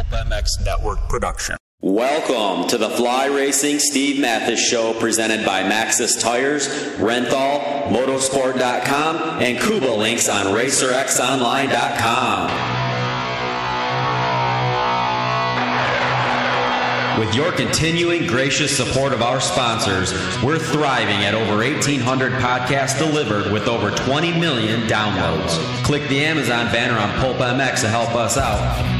Pulp MX Network production. Welcome to the Fly Racing Steve Matthes Show presented by Maxxis Tires, Renthal, Motorsport.com, and Kuba Links on RacerXOnline.com. With your continuing gracious support of our sponsors, we're thriving at over 1,800 podcasts delivered with over 20 million downloads. Click the Amazon banner on Pulp MX to help us out.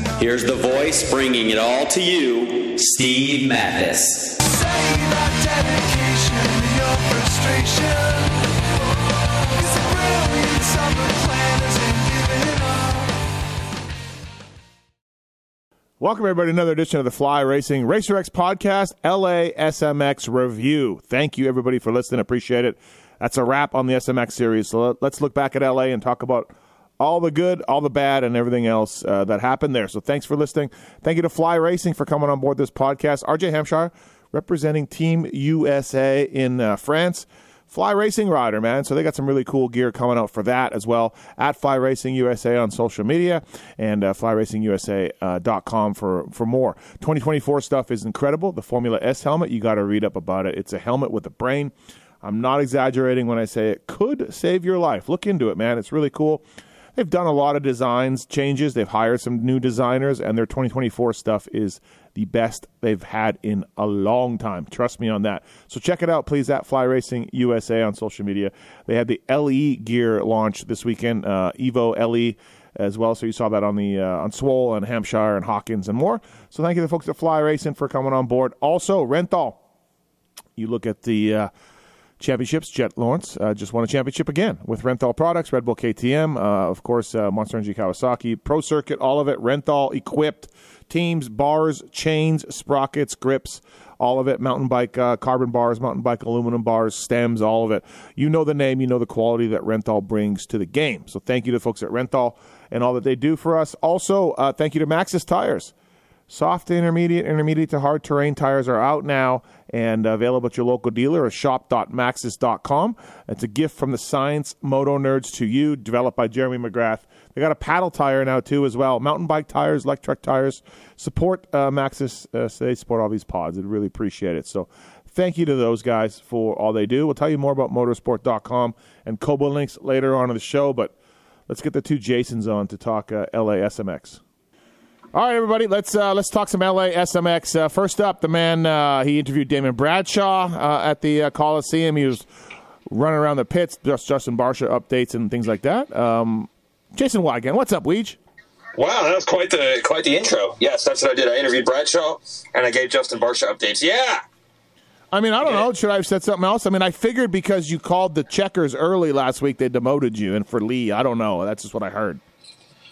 Here's the voice bringing it all to you, Steve Matthes. Welcome, everybody, to another edition of the Fly Racing Racer X podcast, LA SMX review. Thank you, everybody, for listening. Appreciate it. That's a wrap on the SMX series. So let's look back at LA and talk about all the good, all the bad, and everything else uh, that happened there. So thanks for listening. Thank you to Fly Racing for coming on board this podcast. RJ Hampshire representing Team USA in uh, France. Fly Racing Rider, man. So they got some really cool gear coming out for that as well at Fly Racing USA on social media and uh, flyracingusa.com uh, for, for more. 2024 stuff is incredible. The Formula S helmet, you got to read up about it. It's a helmet with a brain. I'm not exaggerating when I say it could save your life. Look into it, man. It's really cool. They've done a lot of designs changes. They've hired some new designers, and their 2024 stuff is the best they've had in a long time. Trust me on that. So check it out, please, at Fly Racing USA on social media. They had the LE gear launch this weekend, uh, Evo LE as well. So you saw that on the uh, on Swole and Hampshire and Hawkins and more. So thank you to the folks at Fly Racing for coming on board. Also, Renthal. You look at the uh, championships. Jett Lawrence uh, just won a championship again with Renthal products, Red Bull KTM, uh, of course, uh, Monster Energy Kawasaki, Pro Circuit, all of it. Renthal equipped teams, bars, chains, sprockets, grips, all of it. Mountain bike uh, carbon bars, mountain bike aluminum bars, stems, all of it. You know the name, you know the quality that Renthal brings to the game. So thank you to the folks at Renthal and all that they do for us. Also, thank you to Maxxis Tires. Soft to intermediate, intermediate to hard terrain tires are out now and available at your local dealer or shop.maxxis.com. It's a gift from the science moto nerds to you, developed by Jeremy McGrath they got a paddle tire now too as well. Mountain bike tires, electric tires. Support uh, Maxxis. Uh, so they support all these pods. I'd really appreciate it. So thank you to those guys for all they do. We'll tell you more about motorsport.com and Kobo links later on in the show. But let's get the two Jasons on to talk uh, LA SMX. All right, everybody, let's uh, let's talk some LA SMX. Uh, first up, the man uh, he interviewed Damon Bradshaw uh, at the uh, Coliseum. He was running around the pits, just Justin Barcia updates and things like that. Um, Jason Weigandt, what's up, Weege? Wow, that was quite the quite the intro. Yes, that's what I did. I interviewed Bradshaw and I gave Justin Barcia updates. Yeah. I mean, I don't know. Should I have said something else? I mean, I figured because you called the checkers early last week, they demoted you, and for Lee, I don't know. That's just what I heard.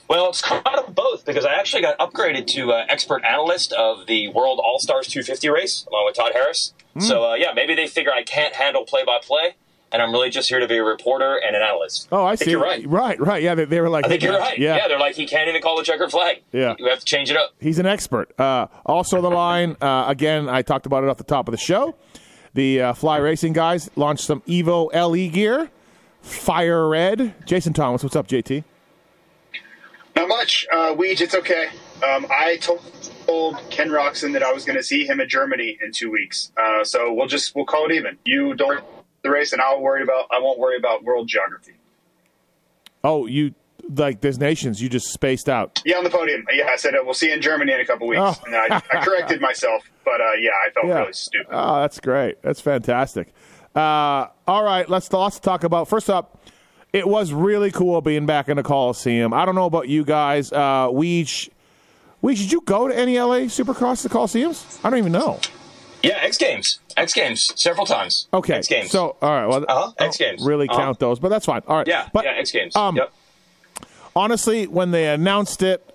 Well, it's kind of both because I actually got upgraded to uh, expert analyst of the World All Stars 250 race along with Todd Harris. Mm. So uh, yeah, maybe they figure I can't handle play by play and I'm really just here to be a reporter and an analyst. Oh, I, I see. You're right. Right, right. Yeah, they, they were like. I think you're right. Yeah. yeah, they're like he can't even call the checkered flag. Yeah, you have to change it up. He's an expert. Uh, also, the line uh, again. I talked about it off the top of the show. The uh, Fly Racing guys launched some Evo LE gear, fire red. Jason Thomas, what's up, JT? Not much. Uh, Weege, it's okay. Um, I told Ken Roczen that I was going to see him in Germany in two weeks. Uh, so we'll just we'll call it even. You don't the race, and I'll worry about I won't worry about world geography. Oh, you like there's nations you just spaced out. Yeah, on the podium. Yeah, I said uh, we'll see you in Germany in a couple weeks, oh. and I, I, corrected myself. But uh, yeah, I felt yeah. really stupid. Oh, that's great. That's fantastic. Uh, all right, let's let's talk about first up. It was really cool being back in the Coliseum. I don't know about you guys. Uh, we, sh- we did you go to any LA Supercross the Coliseums? I don't even know. Yeah, X Games. X Games several times. Okay. X Games. So, all right. Well, uh-huh. X Games. Really uh-huh. count those, but that's fine. All right. Yeah. But, yeah. X Games. Um, yep. Honestly, when they announced it,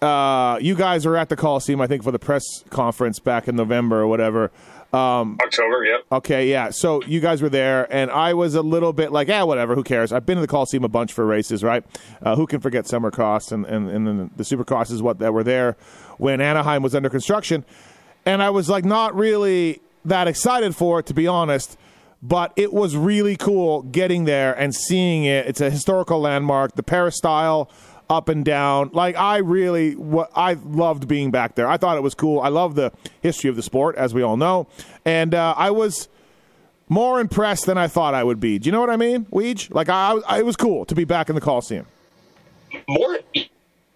uh, you guys were at the Coliseum, I think, for the press conference back in November or whatever. October, yep. Okay, yeah. So you guys were there, and I was a little bit like, yeah, whatever. Who cares? I've been to the Coliseum a bunch for races, right? Uh, who can forget Summer Cross and and, and then the Supercross is what that were there when Anaheim was under construction, and I was like not really that excited for it to be honest. But it was really cool getting there and seeing it. It's a historical landmark. The peristyle up and down. Like I really, what I loved being back there. I thought it was cool. I love the history of the sport, as we all know, and uh, I was more impressed than I thought I would be. Do you know what I mean, Weege? Like I, I, it was cool to be back in the Coliseum. More,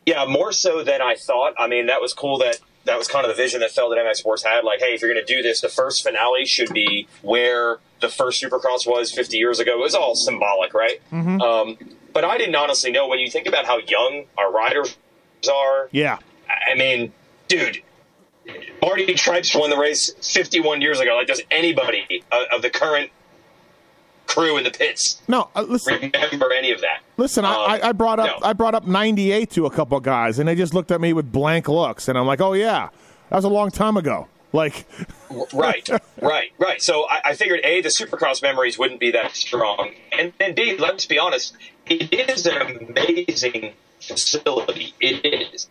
yeah, more so than I thought. I mean, that was cool that that was kind of the vision that Feld and MX Sports had. Like, hey, if you're going to do this, the first finale should be where the first Supercross was 50 years ago. It was all symbolic, right? Um, but I didn't honestly know when you think about how young our riders are. Yeah, I mean, dude, Marty Tripes won the race 51 years ago. Like, does anybody uh, of the current crew in the pits no, uh, listen. remember any of that? Listen, I, Um, I, I brought up no. I brought up '98 to a couple guys, and they just looked at me with blank looks, and I'm like, "Oh yeah, that was a long time ago." Like, right, right, right. So I, I figured a the Supercross memories wouldn't be that strong, and and b let's be honest, it is an amazing facility. It is.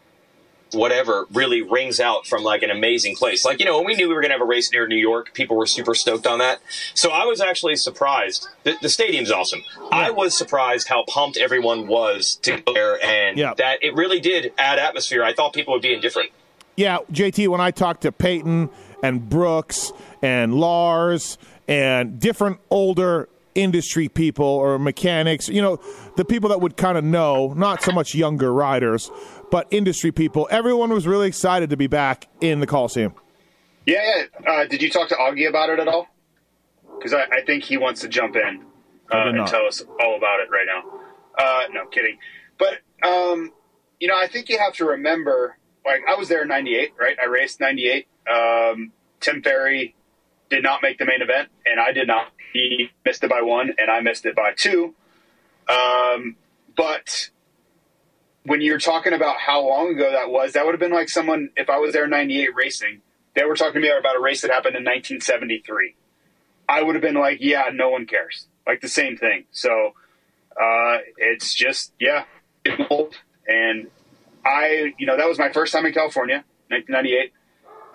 Whatever really rings out from like an amazing place. Like, you know, when we knew we were going to have a race near New York, people were super stoked on that. So I was actually surprised. The, the stadium's awesome. I was surprised how pumped everyone was to go there and Yeah. that it really did add atmosphere. I thought people would be indifferent. Yeah, JT, when I talked to Peyton and Brooks and Lars and different older industry people or mechanics, you know, the people that would kind of know, not so much younger riders, but industry people, everyone was really excited to be back in the Coliseum. Yeah, yeah. Uh, did you talk to Augie about it at all? Because I, I think he wants to jump in uh, and tell us all about it right now. Uh, no, kidding. But um, you know, I think you have to remember. Like, I was there in '98, right? I raced '98. Um, Tim Ferry did not make the main event, and I did not. He missed it by one, and I missed it by two. Um, but when you're talking about how long ago that was, that would have been like someone, if I was there in 98 racing, they were talking to me about a race that happened in 1973. I would have been like, yeah, no one cares. Like the same thing. So uh, it's just, yeah, old. And I, you know, that was my first time in California, 1998.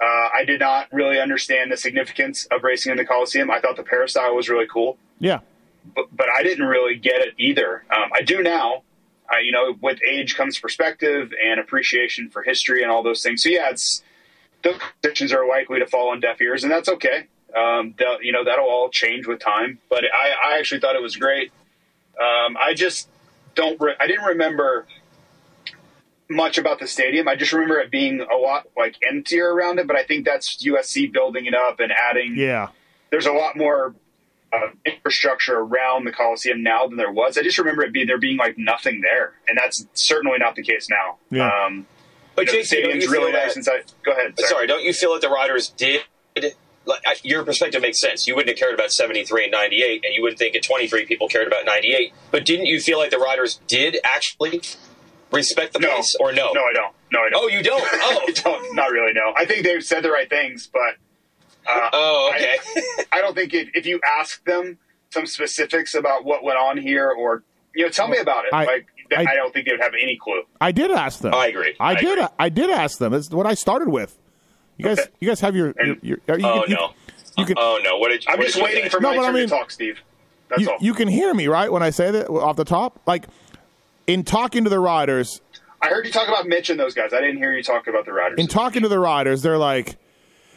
Uh, I did not really understand the significance of racing in the Coliseum. I thought the peristyle was really cool Yeah. but, but I didn't really get it either. Um, I do now. I, you know, with age comes perspective and appreciation for history and all those things. So yeah, it's those conditions are likely to fall on deaf ears, and that's okay. Um, they'll- you know, that'll all change with time. But I, I actually thought it was great. Um, I just don't. Re- I didn't remember much about the stadium. I just remember it being a lot like emptier around it. But I think that's USC building it up and adding Yeah. there's a lot more uh, infrastructure around the Coliseum now than there was. I just remember it being there being like nothing there, and that's certainly not the case now. Yeah. Um, But you know, the JC, don't stadium's you really feel nice that- inside. Go ahead. Sorry, don't you feel that the riders did? Like, I- your perspective makes sense. You wouldn't have cared about 73 and 98, and you wouldn't think at 23 people cared about 98. But didn't you feel like the riders did actually respect the No. place, or no? No, I don't. No, I don't. Oh, you don't? Oh, I don't. Not really. No. I think they've said the right things, but uh, oh, okay. I don't think it, if you ask them some specifics about what went on here, or you know, tell me about it. I- like, I- I, don't think they would have any clue. I did ask them. I agree. I, I did. agree. I did ask them. It's what I started with. You guys, Okay. you guys have your. your, your are you, oh you, no. You can, oh no. What did? you, I'm what just did waiting say? for No, my but I mean- to talk, Steve. That's you, all. you can hear me right when I say that off the top. Like in talking to the riders, I heard you talk about Mitch and those guys. I didn't hear you talk about the riders. in talking to the riders, they're like,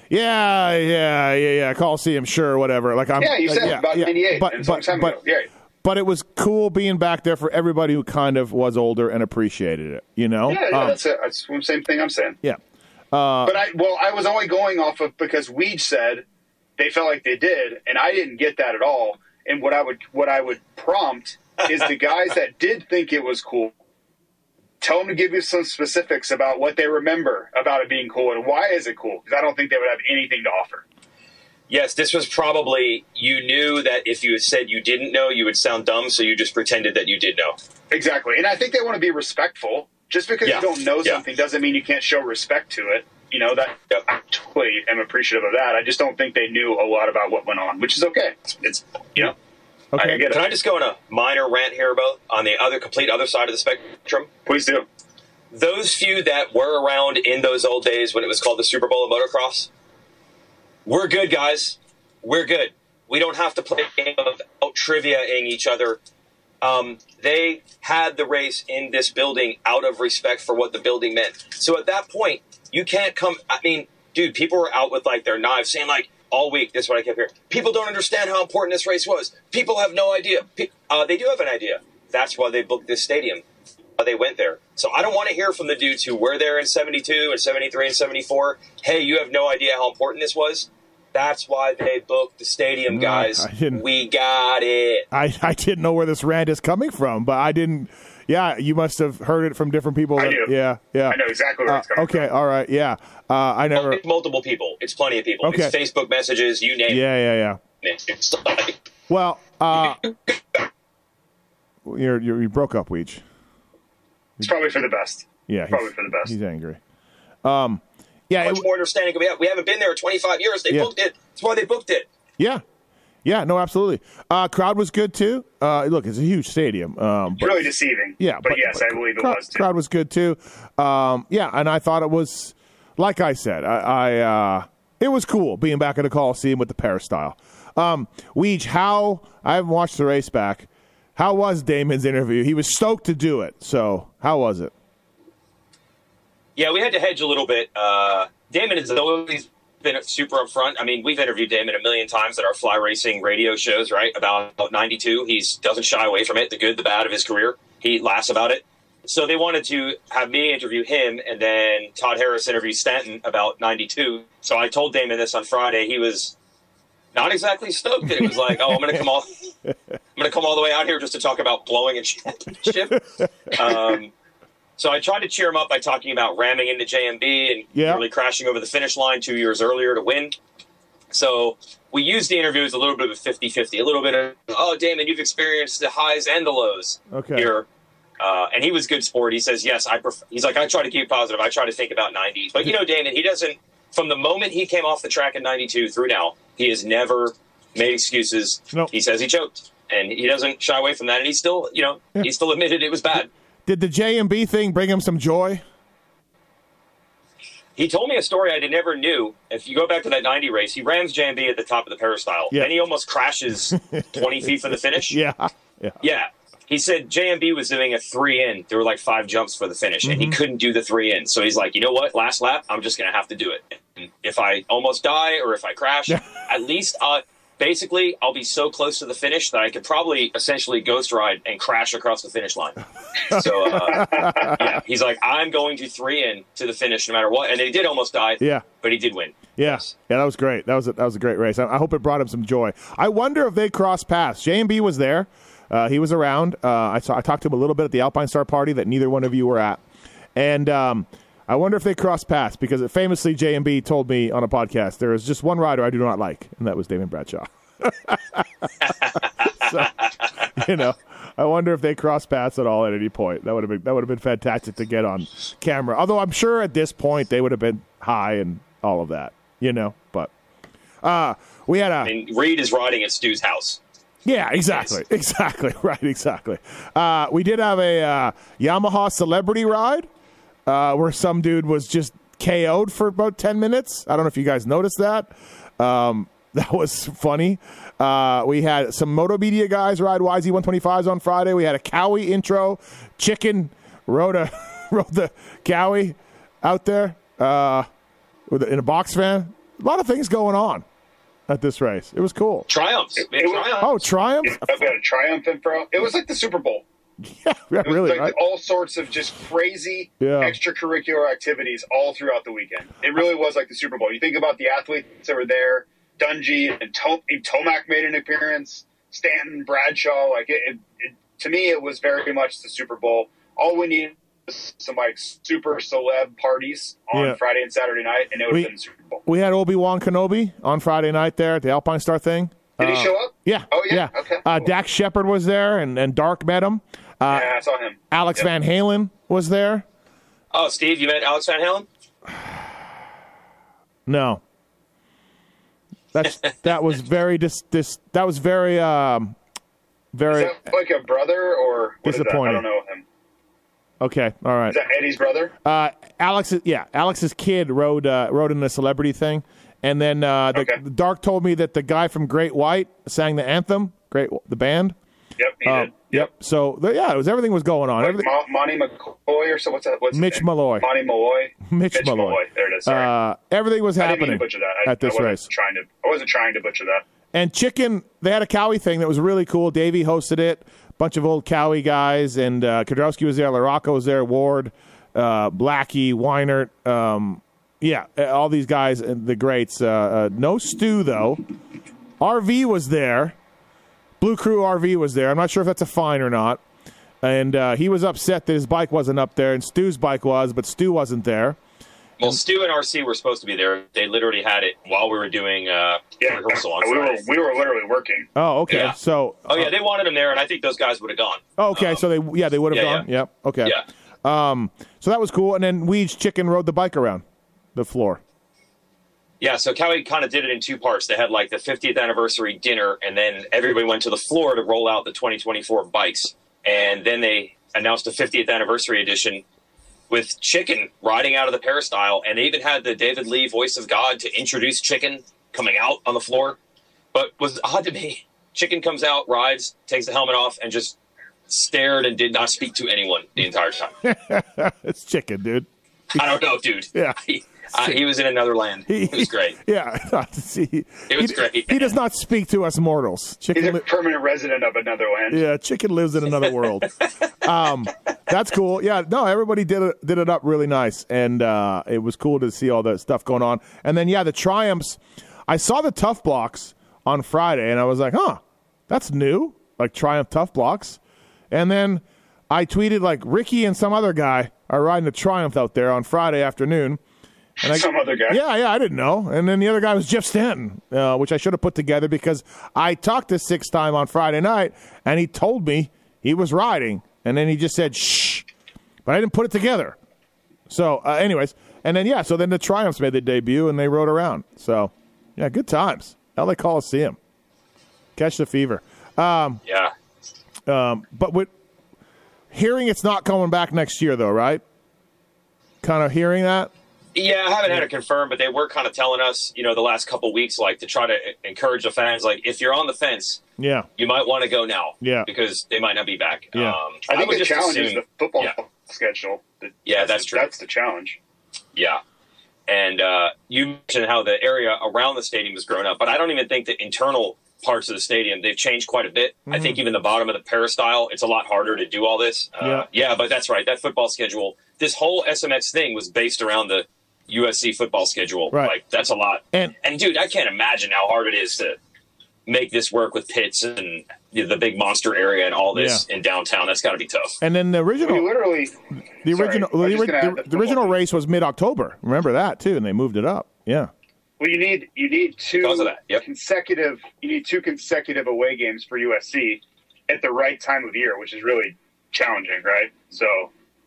"Yeah, yeah, yeah, yeah, call Coliseum, sure, whatever." Like I'm, Yeah, you said yeah, about yeah. 98. But and it's a long but but. Yeah. but it was cool being back there for everybody who kind of was older and appreciated it. You know? Yeah, yeah, Um, that's it. That's the same thing I'm saying. yeah. but I, well, I was only going off of because Weege said they felt like they did, and I didn't get that at all. And what I would, what I would prompt is the guys that did think it was cool. Tell them to give you some specifics about what they remember about it being cool and why is it cool? Because I don't think they would have anything to offer. Yes, this was probably you knew that if you said you didn't know, you would sound dumb, so you just pretended that you did know. Exactly, and I think they want to be respectful. Just because Yeah. you don't know Yeah. something doesn't mean you can't show respect to it. You know that Yep. I totally am appreciative of that. I just don't think they knew a lot about what went on, which is okay. It's, it's you know Okay. I. Can I just go on a minor rant here about on the other complete other side of the spectrum? Please do. Those few that were around in those old days when it was called the Super Bowl of motocross, we're good, guys. We're good. We don't have to play a game of out triviaing each other. Um, they had the race in this building out of respect for what the building meant. So at that point, you can't come. I mean, dude, people were out with like their knives, saying like all week. This is what I kept hearing. People don't understand how important this race was. People have no idea. Pe- Uh, they do have an idea. That's why they booked this stadium. Why they went there. So I don't want to hear from the dudes who were there in '72 and '73 and '74. Hey, you have no idea how important this was. That's why they booked the stadium, No, guys. I didn't. We got it. I, I didn't know where this rant is coming from, but I didn't. Yeah, you must have heard it from different people. I do. Yeah, yeah. I know exactly where Uh, it's coming okay, all right, yeah. Uh, I never. It's multiple people. It's plenty of people. Okay. It's Facebook messages. You name Yeah, yeah, yeah. it. It's like, Well, uh, you're, you're you broke up, Weech. It's probably for the best. Yeah, Probably for the best. He's angry. Um, yeah, much it- more understanding. We, have, we haven't been there in 25 years. They Yeah. booked it. That's why they booked it. yeah, yeah. No, absolutely. Uh, crowd was good too. Uh, look, it's a huge stadium. Um, but, really deceiving. Yeah, but, yes, I believe it crowd, was too. Crowd was good too. Um, yeah, and I thought it was, like I said, I, I uh, it was cool being back at the Coliseum with the peristyle. Um, Weege, how I haven't watched the race back. How was Damon's interview? He was stoked to do it. So how was it? Yeah, we had to hedge a little bit. Uh, Damon has always been super upfront. I mean, we've interviewed Damon a million times at our fly racing radio shows, right? About 92. He doesn't shy away from it, the good, the bad of his career. He laughs about it. So they wanted to have me interview him, and then Todd Harris interview Stanton about 92. So I told Damon this on Friday. He was not exactly stoked. It was like, oh, I'm going to come all, I'm going to come all the way out here just to talk about blowing a championship. Um, so I tried to cheer him up by talking about ramming into JMB and Yeah. nearly crashing over the finish line two years earlier to win. So we used the interview as a little bit of a 50 50, a little bit of, oh, Damon, you've experienced the highs and the lows Okay. here. Uh, and he was good sport. He says, yes, I prefer, he's like, I try to keep positive. I try to think about 90s. But you know, Damon, he doesn't, from the moment he came off the track in 92 through now, he has never made excuses. Nope. He says he choked. And he doesn't shy away from that. And he still, you know, he still admitted it was bad. Did the JMB thing bring him some joy? He told me a story I never knew. If you go back to that 90 race, he rams JMB at the top of the peristyle. Yeah. Then he almost crashes 20 feet from the finish. Yeah, yeah. Yeah. He said JMB was doing a three in. There were like five jumps for the finish, and he Mm-hmm. couldn't do the three in. So he's like, you know what? Last lap, I'm just going to have to do it. And if I almost die or if I crash, at least uh, basically I'll be so close to the finish that I could probably essentially ghost ride and crash across the finish line. so uh, yeah, he's like, I'm going to three in to the finish no matter what. And he did almost die. Yeah. But he did win. Yeah, yeah, that was great. That was a, that was a great race. I, I hope it brought him some joy. I wonder if they crossed paths. JMB was there. Uh, he was around. Uh, I saw. I talked to him a little bit at the Alpine Star party that neither one of you were at, and um, I wonder if they crossed paths because famously JMB told me on a podcast there is just one rider I do not like, and that was Damon Bradshaw. so, you know, I wonder if they crossed paths at all at any point. That would have been that would have been fantastic to get on camera. Although I'm sure at this point they would have been high and all of that, you know. But uh, we had a And Reed is riding at Stu's house. yeah, exactly, exactly, right, exactly. Uh, we did have a uh, Yamaha celebrity ride uh, where some dude was just KO'd for about ten minutes. I don't know if you guys noticed that. Um, that was funny. Uh, we had some Moto Media guys ride YZ125s on Friday. We had a Kawi intro. Chicken rode a rode the Kawi out there uh, with a, in a box van. A lot of things going on at this race. It was cool. Triumphs. We had it was- Oh, Triumph! I've got a triumphant throw. It was like the Super Bowl. Yeah, yeah, really. like right? all sorts of just crazy Yeah. extracurricular activities all throughout the weekend. It really was like the Super Bowl. You think about the athletes that were there. Dungey and to- Tomac made an appearance. Stanton, Bradshaw. Like it, it, it, to me, it was very much the Super Bowl. All we needed was some like super celeb parties on Yeah. Friday and Saturday night, and it would We- have been the Super Bowl. We had Obi Wan Kenobi on Friday night there at the Alpine Star thing. Did Uh, he show up? Yeah. Oh, yeah? Okay, Uh, cool. Dax Shepard was there, and, and Dark met him. Uh, yeah, I saw him. Alex Yep. Van Halen was there. Oh, Steve, you met Alex Van Halen? No. That's that was very dis, dis that was very um Is very that like a brother or that? I don't know him. okay. All right. Is that Eddie's brother? Uh, Alex, yeah, Alex's kid rode uh, rode in the celebrity thing, and then uh, the, Okay. Dark told me that the guy from Great White sang the anthem, Great the band. Yep, he Uh, did. Yep. So yeah, it was everything was going on. Like Everything, Mo- Monty McCoy or so. What's that? What's Mitch? Malloy. Monty Malloy. Mitch Malloy. There it is. Uh, everything was I didn't mean happening butcher that. I, at this I race. Trying to, I wasn't trying to butcher that. And chicken, they had a Kawi thing that was really cool. Davey hosted it. Bunch of old Kawi guys, and uh, Kiedrowski was there. LaRocco was there. Ward, uh, Blackie, Weinert. Um, yeah, all these guys, the greats. Uh, uh, no stew though. RV was there. Blue Crew RV was there. I'm not sure if that's a fine or not. And uh, he was upset that his bike wasn't up there, and Stu's bike was, but Stu wasn't there. Well, Stu and RC were supposed to be there. They literally had it while we were doing uh, Yeah, rehearsal on we were we were literally working. Oh, okay. Yeah. So, Oh yeah, they wanted him there, and I think those guys would have gone. oh, okay. so they, yeah, they would have yeah, gone. Yep. Okay. Yeah. Um, so that was cool. And then Weeds Chicken rode the bike around the floor. Yeah, so Kawi kind of did it in two parts. They had like the 50th anniversary dinner, and then everybody went to the floor to roll out the 2024 bikes. And then they announced a 50th anniversary edition with Chicken riding out of the peristyle, and they even had the David Lee voice of God to introduce Chicken coming out on the floor. But was odd to me, Chicken comes out, rides, takes the helmet off, and just stared and did not speak to anyone the entire time. it's chicken, dude. I don't know, dude. Yeah. He, uh, he was in another land. It was great. Yeah. See, It was he, great. He does not speak to us mortals. Chicken He's Chicken. a Li- permanent resident of another land. yeah, chicken lives in another world. um, that's cool. Yeah, no, everybody did it did it up really nice, and uh, it was cool to see all the stuff going on. And then yeah, the triumphs. I saw the tough blocks on Friday, and I was like, huh, that's new, like Triumph tough blocks. And then I tweeted like Ricky and some other guy are riding a Triumph out there on Friday afternoon. And I, Some other guy. yeah, yeah, I didn't know. And then the other guy was Jeff Stanton, uh, which I should have put together because I talked to Six Time on Friday night, and he told me he was riding, and then he just said shh, but I didn't put it together. So, uh, anyways, and then yeah, so then the Triumphs made their debut and they rode around. So, yeah, good times. L.A. Coliseum, catch the fever. Yeah. But with hearing it's not coming back next year, though, right? Kind of hearing that. Yeah, I haven't had it confirmed, but they were kind of telling us, you know, the last couple weeks, like to try to encourage the fans, like if you're on the fence, Yeah, you might want to go now, Yeah. because they might not be back. Yeah. Um, I think would the just challenge is assume- the football Yeah. schedule. The- Yeah, that's true. That's the challenge. Yeah. And uh, you mentioned how the area around the stadium has grown up, but I don't even think the internal parts of the stadium they've changed quite a bit. I think even the bottom of the peristyle, it's a lot harder to do all this. Uh, Yeah. yeah, but that's right. That football schedule, this whole SMX thing was based around the USC football schedule. Right. Like that's a lot. And- and dude, I can't imagine how hard it is to make this work with pits and the big monster area and all this in downtown. That's got to be tough. and then the We original. literally. The Sorry, original, I the, just ori- gonna add the- the original race was mid October. Remember that too, and they moved it up. Yeah, Well, you need you need two Because of yep. consecutive you need two consecutive away games for USC at the right time of year, which is really challenging, right? So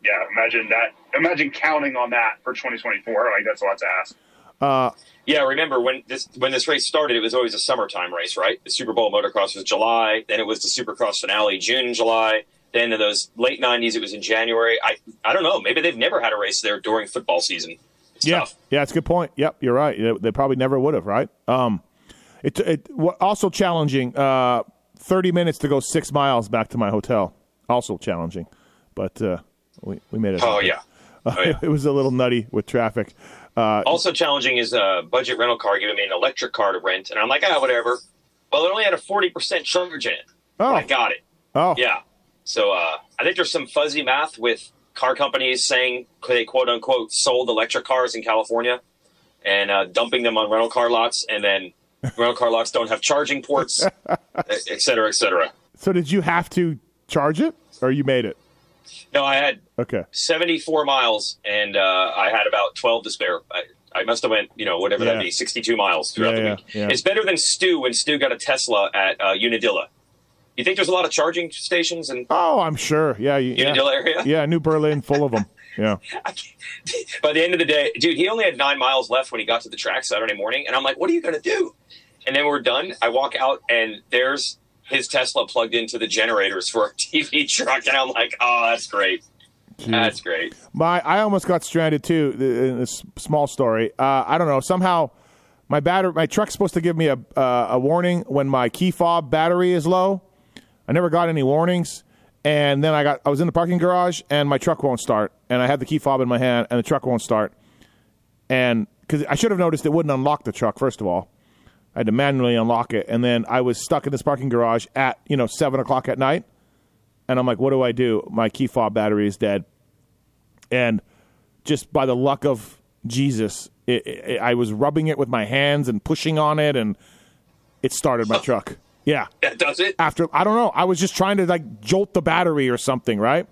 yeah, imagine that. Imagine counting on that for 2024. Like that's a lot to ask. Yeah, remember when this when this race started, it was always a summertime race, right? The Super Bowl motocross was July, then it was the Supercross finale June, July. Then in those late '90s, it was in January. I I don't know. Maybe they've never had a race there during football season. It's yeah, tough. yeah. That's a good point. Yep, you're right. They, they probably never would have, right? Um, it it also challenging. Uh, thirty minutes to go six miles back to my hotel. Also challenging, but uh, we we made it. Oh yeah. Oh, yeah. it was a little nutty with traffic. Uh, Also challenging is a budget rental car giving me an electric car to rent, and I'm like, ah, whatever. Well, it only had a forty percent charge in it. oh, I got it. oh, Yeah. So uh, I think there's some fuzzy math with car companies saying they quote unquote sold electric cars in California and uh, dumping them on rental car lots, and then rental car lots don't have charging ports, et cetera, et cetera. So did you have to charge it, or you made it? No, I had Okay. 74 miles, and uh, I had about 12 to spare. I, I must have went, you know, whatever Yeah. that be, 62 miles throughout Yeah, the week. yeah. It's better than Stu when Stu got a Tesla at uh, Unadilla. You think there's a lot of charging stations in Oh, I'm sure. Yeah, you, yeah. Unadilla area? Yeah, New Berlin, full of them. Yeah. By the end of the day, dude, he only had nine miles left when he got to the track Saturday morning, and I'm like, "What are you gonna do?" And then we're done. I walk out, and there's his Tesla plugged into the generators for a TV truck, and I'm like, "Oh, that's great. That's great." My, I almost got stranded too. In this small story, uh, I don't know. Somehow, my battery, my truck's supposed to give me a uh, a warning when my key fob battery is low. I never got any warnings, and then I got I was in the parking garage, and my truck won't start, and I had the key fob in my hand, and the truck won't start, and because I should have noticed it wouldn't unlock the truck first of all. I had to manually unlock it, and then I was stuck in this parking garage at you know seven o'clock at night, and I'm like, what do I do? My key fob battery is dead, and just by the luck of Jesus, it, it, I was rubbing it with my hands and pushing on it, and it started my truck. Yeah, That does it. after I don't know, I was just trying to like jolt the battery or something, right?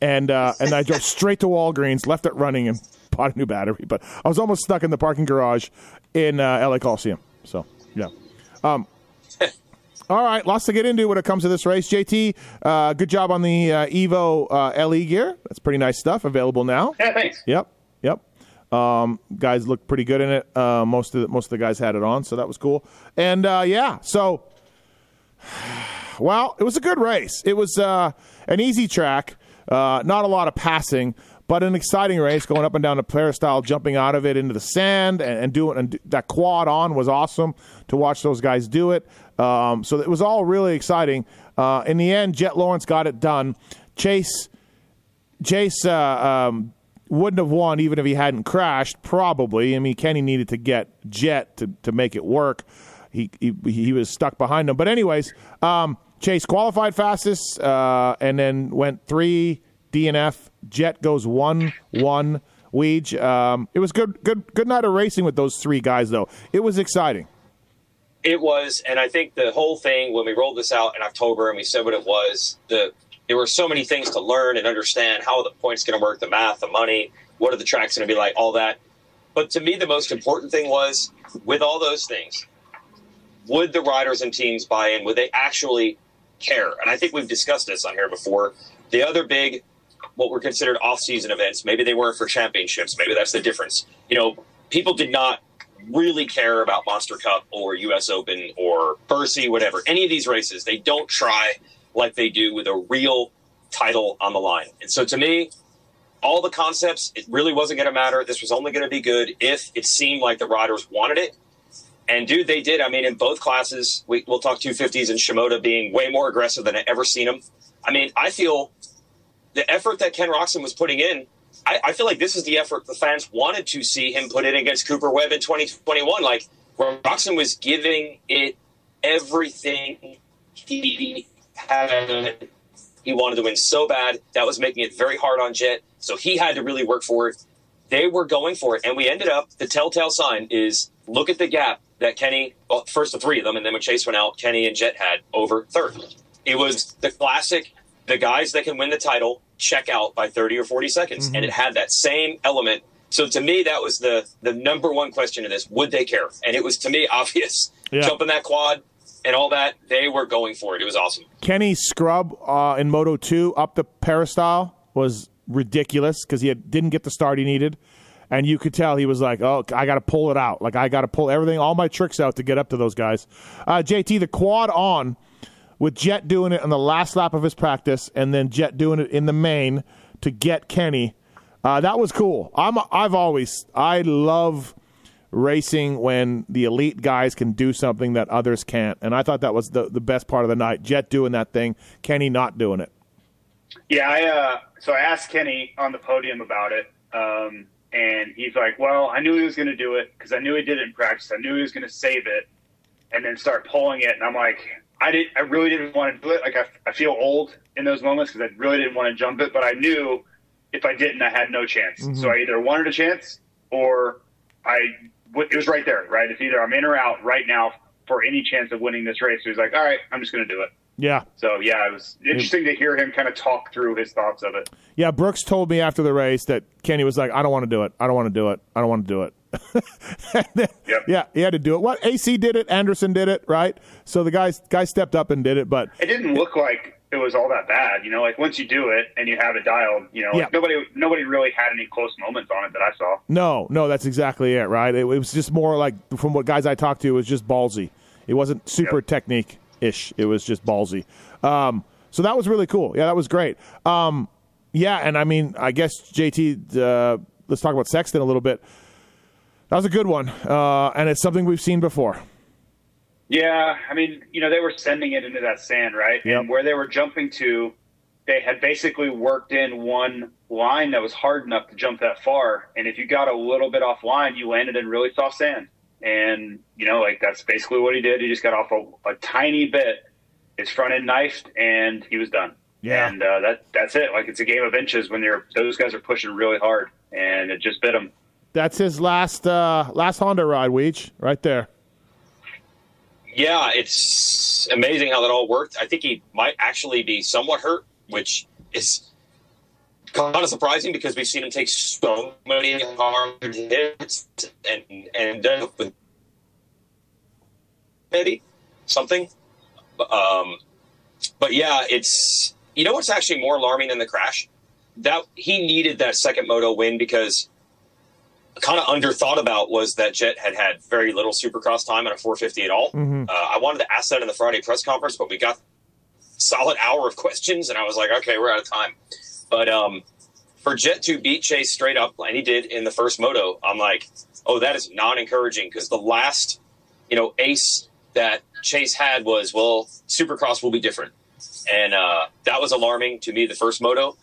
And uh, and I drove straight to Walgreens, left it running, and bought a new battery. But I was almost stuck in the parking garage in uh, LA Coliseum. So yeah. Um, all right, lots to get into when it comes to this race. JT, uh, good job on the uh, Evo uh, LE gear. That's pretty nice stuff. Available now. Yeah, thanks. Yep, yep. Um, guys looked pretty good in it. Uh, most of the, most of the guys had it on, so that was cool. And uh, yeah, so well, it was a good race. It was uh, an easy track, uh, not a lot of passing, but an exciting race going up and down the peristyle, jumping out of it into the sand and, and doing and that quad on was awesome to watch those guys do it. Um, so it was all really exciting. Uh, in the end, Jett Lawrence got it done. Chase Chase uh, um, wouldn't have won even if he hadn't crashed. Probably. I mean, Kenny needed to get Jett to, to make it work. He, he he was stuck behind him. But anyways, um, Chase qualified fastest, uh, and then went three DNF. Jett goes one one. Weege. Um, it was good good good night of racing with those three guys though. It was exciting. It was, and I think the whole thing when we rolled this out in October and we said what it was, the there were so many things to learn and understand how the points going to work, the math, the money, what are the tracks going to be like, all that. But to me, the most important thing was with all those things, would the riders and teams buy in? Would they actually care? And I think we've discussed this on here before. The other big, what were considered off-season events, maybe they weren't for championships. Maybe that's the difference. You know, people did not really care about Monster Cup or U.S. Open or Bercy, whatever. Any of these races, they don't try like they do with a real title on the line. And so to me, all the concepts, it really wasn't going to matter. This was only going to be good if it seemed like the riders wanted it. And dude, they did. I mean, in both classes, we, we'll talk 250s and Shimoda being way more aggressive than I ever seen them. I mean, I feel the effort that Ken Roczen was putting in. I, I feel like this is the effort the fans wanted to see him put in against Cooper Webb in 2021. Like Roczen was giving it everything he had. He wanted to win so bad that was making it very hard on Jett. So he had to really work for it. They were going for it, and we ended up. The telltale sign is look at the gap that Kenny, well, first the three of them, and then when Chase went out, Kenny and Jett had over third. It was the classic, the guys that can win the title check out by 30 or 40 seconds. And it had that same element. So to me, that was the, the number one question in this. Would they care? And it was to me obvious. Yeah. Jumping that quad and all that, they were going for it. It was awesome. Kenny scrub uh, in Moto 2 up the peristyle was ridiculous because he had, didn't get the start he needed. And you could tell he was like, oh, I got to pull it out. Like, I got to pull everything, all my tricks out to get up to those guys. Uh, JT, the quad on with Jett doing it on the last lap of his practice and then Jett doing it in the main to get Kenny. Uh, that was cool. I'm, I've always, I love racing when the elite guys can do something that others can't. And I thought that was the, the best part of the night. Jett doing that thing, Kenny not doing it. Yeah, I uh, so I asked Kenny on the podium about it, um, and he's like, "Well, I knew he was going to do it because I knew he did it in practice. I knew he was going to save it, and then start pulling it." And I'm like, "I did. I really didn't want to do it. Like, I, I feel old in those moments because I really didn't want to jump it, but I knew if I didn't, I had no chance. So mm-hmm. I either wanted a chance or I it was right there. Right, it's either I'm in or out right now for any chance of winning this race. So he's like, "All right, I'm just going to do it." Yeah. So yeah, it was interesting to hear him kind of talk through his thoughts of it. Yeah, Brooks told me after the race that Kenny was like, I don't want to do it. I don't want to do it. I don't want to do it. Then- Yep. Yeah, he had to do it. What AC did it, Anderson did it, right? So the guys guy stepped up and did it, but It didn't look like it was all that bad. You know, like once you do it and you have it dialed, you know, Yeah. like nobody nobody really had any close moments on it that I saw. No, no, that's exactly it, right? It, it was just more like from what guys I talked to, it was just ballsy. It wasn't super Yep. technique ish. It was just ballsy. Um, so that was really cool. Yeah, that was great. Um, yeah, and I mean, I guess JT. Uh, let's talk about Sexton a little bit. That was a good one, uh, and it's something we've seen before. Yeah, I mean, you know, they were sending it into that sand, right? Yep. And where they were jumping to, they had basically worked in one line that was hard enough to jump that far. And if you got a little bit off line, you landed in really soft sand. And, you know, like that's basically what he did. He just got off a, a tiny bit, his front end knifed, and he was done. Yeah. And uh, that that's it. Like it's a game of inches when they're those guys are pushing really hard, and it just bit him. That's his last uh, last Honda ride, Weech, right there. Yeah, it's amazing how that all worked. I think he might actually be somewhat hurt, which is kind of surprising because we've seen him take so many hard hits and and end with maybe something. Um, but yeah, it's you know what's actually more alarming than the crash that he needed that second moto win because kind of underthought about was that Jett had had very little Supercross time at a 450 at all. Uh, I wanted to ask that in the Friday press conference, but we got solid hour of questions, and I was like, okay, we're out of time. But um, for Jett to beat Chase straight up, and he did in the first moto, I'm like, oh, that is not encouraging because the last, you know, ace that Chase had was, well, Supercross will be different, and uh, that was alarming to me. The first moto.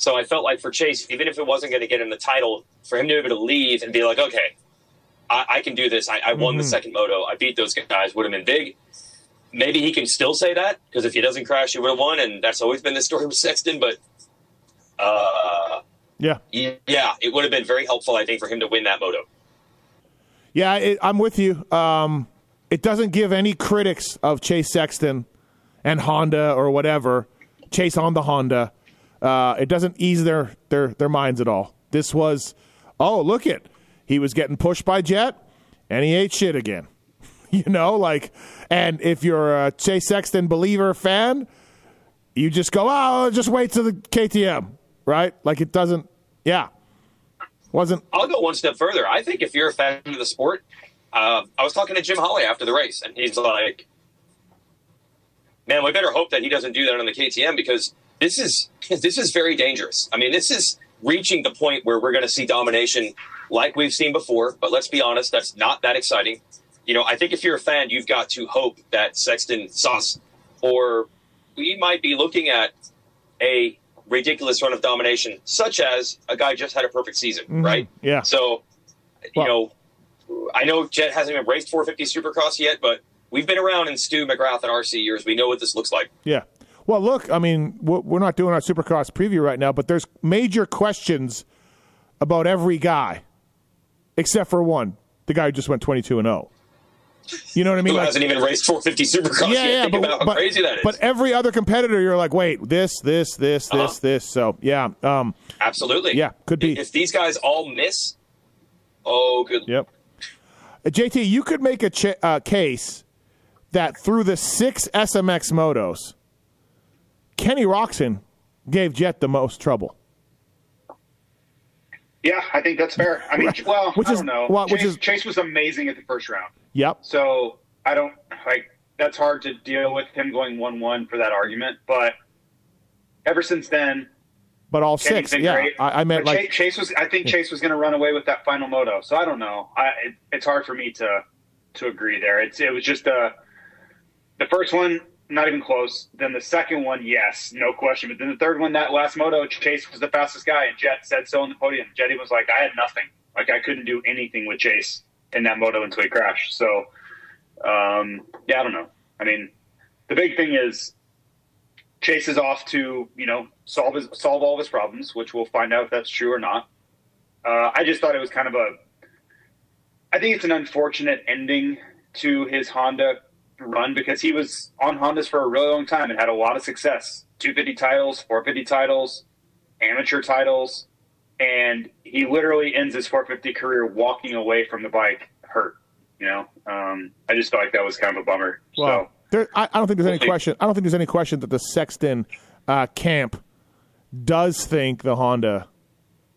So I felt like for Chase, even if it wasn't going to get him the title, for him to be able to leave and be like, okay, I, I can do this. I, I won the second moto. I beat those guys. Would have been big. Maybe he can still say that because if he doesn't crash, he would have won, and that's always been the story with Sexton. But uh, Yeah, yeah, it would have been very helpful, I think, for him to win that moto. Yeah, it, I'm with you. Um, it doesn't give any critics of Chase Sexton and Honda or whatever Chase on the Honda. Uh, it doesn't ease their, their their minds at all. This was, oh look it, he was getting pushed by Jett, and he ate shit again. you know, like, and if you're a Chase Sexton believer fan, you just go, oh, just wait till the KTM, right? Like it doesn't, yeah, wasn't I'll go one step further. I think if you're a fan of the sport, uh, I was talking to Jim Holley after the race, and he's like, "Man, we better hope that he doesn't do that on the KTM because this is this is very dangerous. I mean, this is reaching the point where we're going to see domination like we've seen before. But let's be honest, that's not that exciting. You know, I think if you're a fan, you've got to hope that Sexton sauce, or we might be looking at a ridiculous run of domination, such as a guy just had a perfect season, mm-hmm. right? yeah. So, you Well- know, I know Jett hasn't even raced 450 Supercross yet, but we've been around in Stu McGrath and RC years. We know what this looks like. Yeah. Well, look, I mean, we're not doing our Supercross preview right now, but there's major questions about every guy, except for one, the guy who just went 22 and 0. You know what I mean? Who Like- hasn't even raced 450 Supercross yeah, yet? yeah, Think but, about how but, crazy that is. but every other competitor, you're like, wait, this, this, this, this, Uh-huh. this. So, yeah, um, Absolutely. Yeah, could be. If these guys all miss, oh, good. Yep. Uh, JT, you could make a ch- uh, case that through the six SMX motos, Kenny Roczen gave Jett the most trouble. Yeah, I think that's fair. I mean, well, Which I is- don't know. well, which Chase, is- Chase was amazing at the first round, Yep. so I don't like. That's hard to deal with him going one-one for that argument. But ever since then, But all Kenny's six. Yeah. great. I, I meant But like. Chase, Chase was. I think Chase was going to run away with that final moto. So I don't know. I it, it's hard for me to to agree there. It's it was just uh the first one not even close. Then the second one, yes, no question. But then the third one, that last moto, Chase was the fastest guy, and Jett said so on the podium. Jetty was like, I had nothing. Like I couldn't do anything with Chase in that moto until he crashed. So um, yeah, I don't know. I mean, the big thing is Chase is off to you know solve his solve all of his problems, which we'll find out if that's true or not. Uh, I just thought it was kind of a. I think it's an unfortunate ending to his Honda run because he was on Hondas for a really long time and had a lot of success. 250 titles, 450 titles, amateur titles, and he literally ends his 450 career walking away from the bike hurt. You know, um, I just felt like that was kind of a bummer. Wow. There, I, I don't think there's any question. I don't think there's any question that the Sexton uh, camp does think the Honda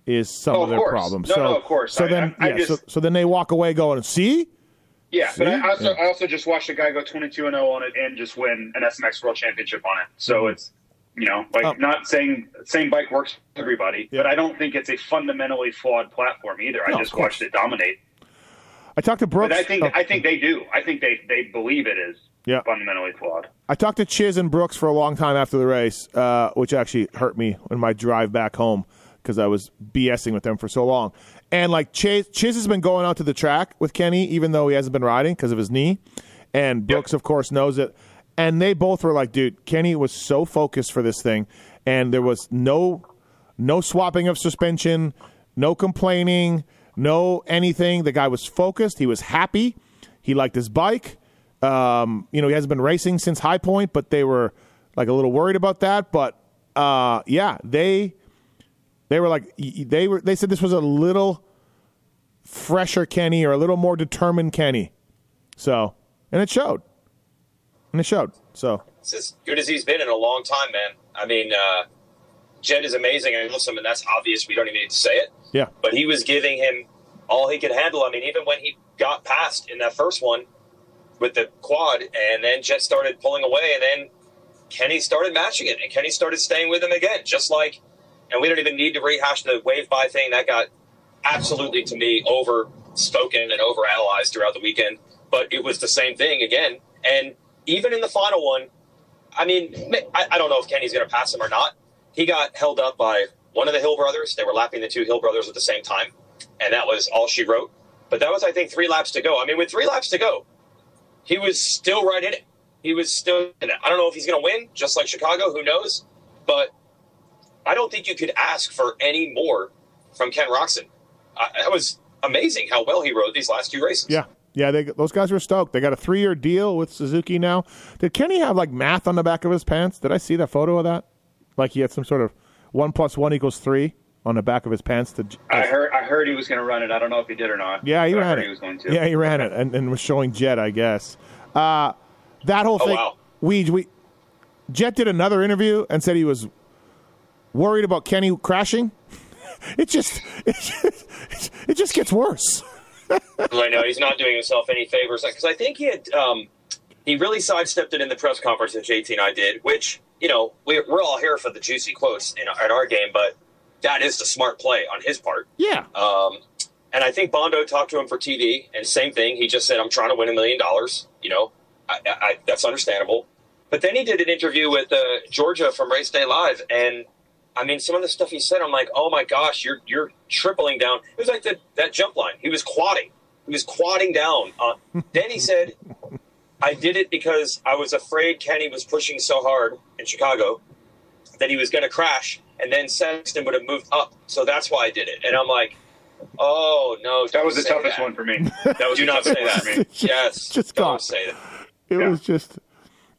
is some Oh, of of their course. problem. No, so, no, of course. So I- then, I yeah, just- so, so then they walk away going, "See, Yeah, but I also Yeah. I also just watched a guy go 22 and 0 on it and just win an SMX World Championship on it. So it's you know like Oh. not saying same bike works for everybody, Yeah. but I don't think it's a fundamentally flawed platform either. No, I just watched it dominate. I talked to Brooks. But I think oh, I think they do. I think they they believe it is Yeah. fundamentally flawed. I talked to Chiz and Brooks for a long time after the race, uh, which actually hurt me in my drive back home because I was BSing with them for so long. And like Chiz, Chiz has been going out to the track with Kenny, even though he hasn't been riding because of his knee. And Brooks, of course, knows it. And they both were like, "Dude, Kenny was so focused for this thing, and there was no, no swapping of suspension, no complaining, no anything. The guy was focused. He was happy. He liked his bike." Um, you know, he hasn't been racing since High Point, but they were like a little worried about that. But uh, yeah, they they were like they were they said this was a little fresher Kenny or a little more determined Kenny. So, and it showed, and it showed. So It's as good as he's been in a long time, man. I mean, uh, Jett is amazing. and awesome, and that's obvious. We don't even need to say it. yeah, But he was giving him all he could handle. I mean, even when he got past in that first one with the quad, and then Jett started pulling away, and then Kenny started matching it, and Kenny started staying with him again, just like. And we don't even need to rehash the wave by thing that got absolutely to me over spoken and over analyzed throughout the weekend. But it was the same thing again, and even in the final one, I mean, I, I don't know if Kenny's going to pass him or not. He got held up by one of the Hill brothers. They were lapping the two Hill brothers at the same time, and that was all she wrote. But that was, I think, three laps to go. I mean, with three laps to go, he was still right in it. He was still in it. I don't know if he's going to win, just like Chicago. Who knows? But I don't think you could ask for any more from Ken Roczen. Uh, that was amazing how well he rode these last two races. yeah, yeah. They, those guys were stoked. They got a three year deal with Suzuki now. Did Kenny have like math on the back of his pants? Did I see that photo of that? Like he had some sort of one plus one equals three on the back of his pants to I heard I heard he was going to run it. I don't know if he did or not. Yeah, he ran it. He was going to. Yeah, he ran it and, and was showing Jett, I guess. Uh, that whole Oh, thing. wow. We, we, Jett did another interview and said he was worried about Kenny crashing. it just, it just, it just gets worse. I know he's not doing himself any favors because I think he had um, he really sidestepped it in the press conference that JT and I did, which you know we're, we're all here for the juicy quotes in, in our game, but that is the smart play on his part. Yeah. Um, and I think Bondo talked to him for TV, and same thing. He just said, "I'm trying to win a million dollars." You know, I, I, I, that's understandable. But then he did an interview with uh, Georgia from Race Day Live, and I mean, some of the stuff he said, I'm like, "Oh my gosh, you're you're tripling down." It was like the, that jump line. He was quadding. He was quadding down. Uh, then he said, "I did it because I was afraid Kenny was pushing so hard in Chicago that he was going to crash, and then Sexton would have moved up. So that's why I did it." And I'm like. Oh no! That was the toughest that. one for me. That was Do not say that. for me. Yes, Just don't God. say that. It Yeah. was just,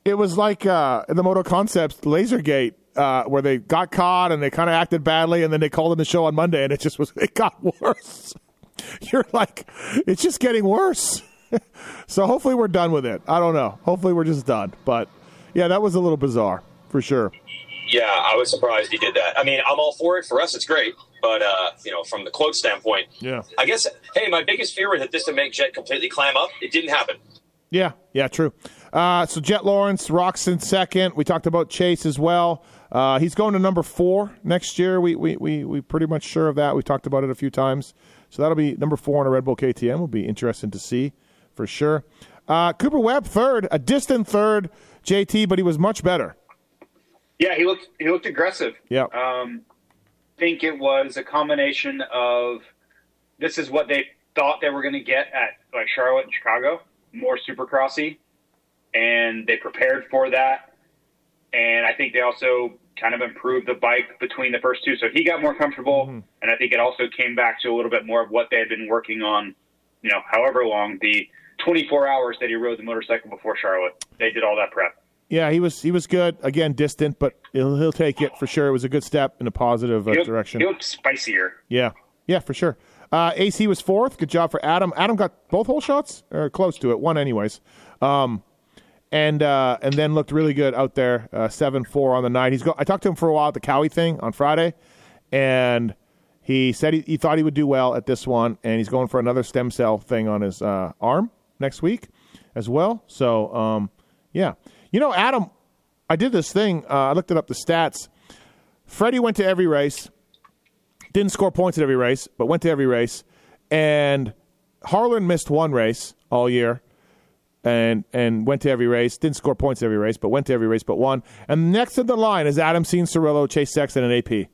it was like uh, the Moto Concepts Lasergate, uh, where they got caught and they kind of acted badly, and then they called in the show on Monday, and it just was, it got worse. You're like, it's just getting worse. so hopefully we're done with it. I don't know. Hopefully we're just done. But yeah, that was a little bizarre for sure. Yeah, I was surprised he did that. I mean, I'm all for it. For us, it's great. But uh, you know, from the quote standpoint, Yeah. I guess. Hey, my biggest fear was that this would make Jett completely clam up. It didn't happen. Yeah, yeah, true. Uh, so Jett Lawrence, Roczen second. We talked about Chase as well. Uh, he's going to number four next year. We we we we pretty much sure of that. We talked about it a few times. So that'll be number four on a Red Bull KTM. Will be interesting to see for sure. Uh, Cooper Webb third, a distant third, JT, but he was much better. Yeah, he looked he looked aggressive. Yeah. Um, I think it was a combination of this is what they thought they were going to get at like Charlotte and Chicago, more supercrossy, and they prepared for that. And I think they also kind of improved the bike between the first two, so he got more comfortable. And I think it also came back to a little bit more of what they had been working on, you know, however long the 24 hours that he rode the motorcycle before Charlotte. They did all that prep. Yeah, he was he was good. Again, distant, but he'll, he'll take it for sure. It was a good step in a positive uh, He looked, direction. he looked spicier. Yeah, yeah, for sure. Uh, AC was fourth. Good job for Adam. Adam got both hole shots or close to it. One, anyways. Um, and uh, and then looked really good out there, uh, seven four on the night. He's go. I talked to him for a while at the Kawi thing on Friday, and he said he, he thought he would do well at this one, and he's going for another stem cell thing on his uh, arm next week as well. So um, yeah, you know, Adam, I did this thing. Uh, I looked it up the stats. Freddie went to every race, didn't score points at every race, but went to every race, and Harlan missed one race all year and and went to every race. Didn't score points every race, but went to every race but won. And next in the line is Adam Cianciarulo, Chase Sexton, and AP.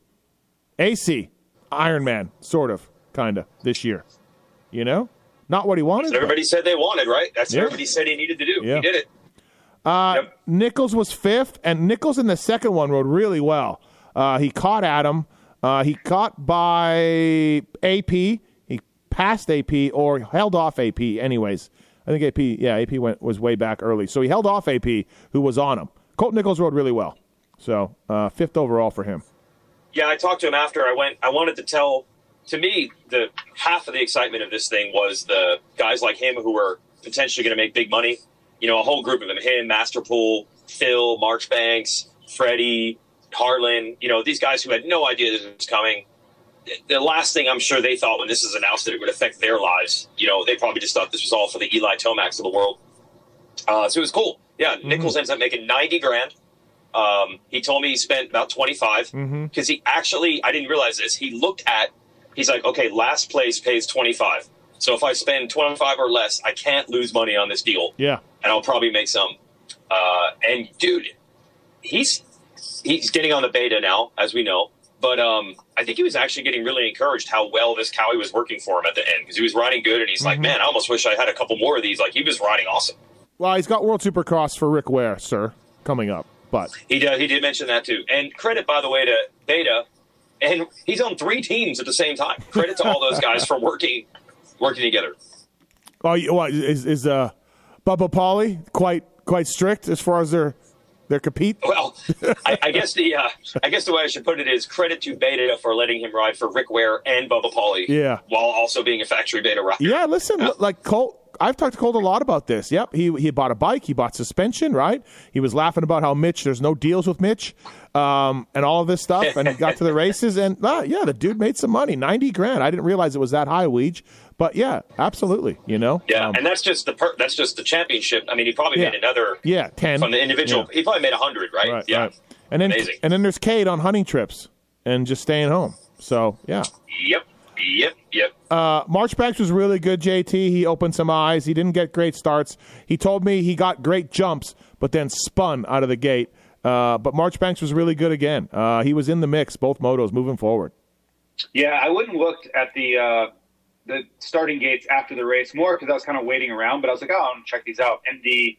AC, Iron Man, sort of, kind of, this year. You know? Not what he wanted. That's what everybody said they wanted, right? That's Yeah. what everybody said he needed to do. Yeah. He did it. Uh, Yep. Nichols was fifth, and Nichols in the second one rode really well. Uh, he caught Adam. Uh, he caught by AP. He passed AP or held off AP. Anyways, I think AP. Yeah, AP went was way back early, so he held off AP, who was on him. Colt Nichols rode really well, so uh, fifth overall for him. Yeah, I talked to him after I went. I wanted to tell. To me, the half of the excitement of this thing was the guys like him who were potentially going to make big money. You know, a whole group of them: him, Masterpool, Phil, Marchbanks, Freddie, Harlan. You know, these guys who had no idea this was coming. The last thing I'm sure they thought when this was announced that it would affect their lives. You know, they probably just thought this was all for the Eli Tomacs of the world. Uh, so it was cool. Yeah, Nichols ends up making ninety grand. Um, he told me he spent about 25 because he actually, I didn't realize this. He looked at, he's like, okay, last place pays 25. So if I spend 25 or less, I can't lose money on this deal Yeah, and I'll probably make some. Uh, and dude, he's, he's getting on the beta now, as we know. But um, I think he was actually getting really encouraged how well this Kawi was working for him at the end because he was riding good, and he's like, "Man, I almost wish I had a couple more of these." Like he was riding awesome. well, he's got World Supercross for Rick Ware, sir, coming up. But He did, he did mention that too. And credit, by the way, to Beta. And he's on three teams at the same time. Credit to all those guys for working working together. oh, what is is uh, Bubba Pauly quite quite strict as far as their their compete? Well, I, I guess the uh, I guess the way I should put it is credit to Beta for letting him ride for Rick Ware and Bubba Pauly. Yeah. While also being a factory Beta rider. Yeah, listen, like Colt. I've talked to Colt a lot about this. Yep, he he bought a bike, he bought suspension, right? He was laughing about how Mitch, there's no deals with Mitch, um, and all of this stuff. And he got to the races, and ah, yeah, the dude made some money, ninety grand. I didn't realize it was that high, Weege, but yeah, absolutely. You know, Yeah, Um, and that's just the per- that's just the championship. I mean, he probably Yeah. made another yeah, ten from the individual. Yeah. He probably made a hundred, right? Right, yeah. right. And then Amazing. and then there's Cade on hunting trips and just staying home. So yeah. Yep. Yep. Yep. Uh, Marchbanks was really good, JT. He opened some eyes. He didn't get great starts. He told me he got great jumps, but then spun out of the gate. Uh, but Marchbanks was really good again. Uh, he was in the mix, both motos moving forward. Yeah, I wouldn't looked at the uh, the starting gates after the race more because I was kind of waiting around. But I was like, oh, I want to check these out. And the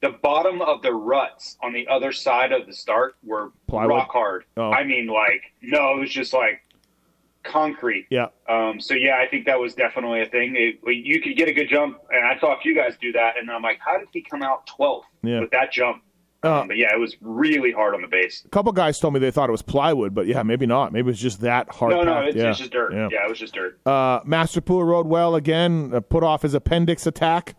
the bottom of the ruts on the other side of the start were Plywood? rock hard. Oh. I mean, like no, it was just like concrete. Yeah. Um, so yeah, I think that was definitely a thing. It, you could get a good jump, and I saw a few guys do that, and I'm like, how did he come out 12th Yeah. with that jump? Uh, um, but yeah, it was really hard on the base. A couple guys told me they thought it was plywood, but yeah, maybe not. Maybe it was just that hard. No, no, packed. it's, yeah. it's just dirt. Yeah. Yeah. it was just dirt. Uh, Masterpool rode well again. Uh, put off his appendix attack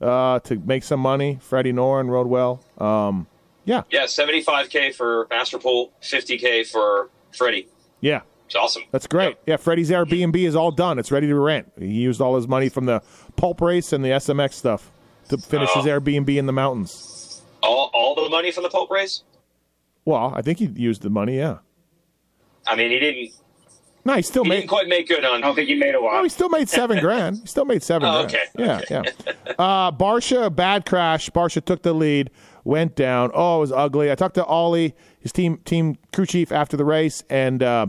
uh, to make some money. Freddie Noren rode well. Um, yeah, Yeah. Seventy five k for Masterpool, fifty k for Freddie. yeah. It's awesome. That's great. Yeah, Freddie's Airbnb is all done. It's ready to rent. He used all his money from the pulp race and the SMX stuff to finish his Oh. Airbnb in the mountains. All all the money from the Pope race. Well, I think he used the money. Yeah. I mean, he didn't. No, he still He made. didn't quite make good on. I don't think he made a lot. Oh, he still made seven grand. He still made seven Oh, grand. okay, Yeah, yeah. Uh, Barcia, bad crash. Barcia took the lead, went down. Oh, it was ugly. I talked to Ollie, his team team crew chief, after the race, and uh,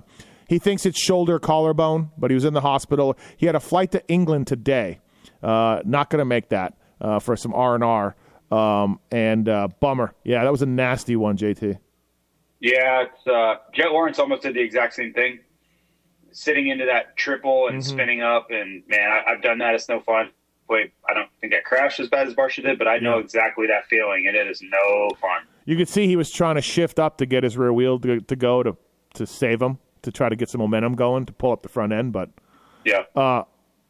he thinks it's shoulder collarbone, but he was in the hospital. He had a flight to England today. Uh, not going to make that uh, for some R and R. Um, and uh, bummer. Yeah, that was a nasty one, JT. Yeah, it's uh, Jett Lawrence almost did the exact same thing, sitting into that triple and spinning up. And man, I, I've done that. It's no fun. Wait, I don't think I crashed as bad as Barcia did, but I know Yeah. exactly that feeling, and it is no fun. You could see he was trying to shift up to get his rear wheel to, to go to to save him to try to get some momentum going to pull up the front end, but Yeah, Uh,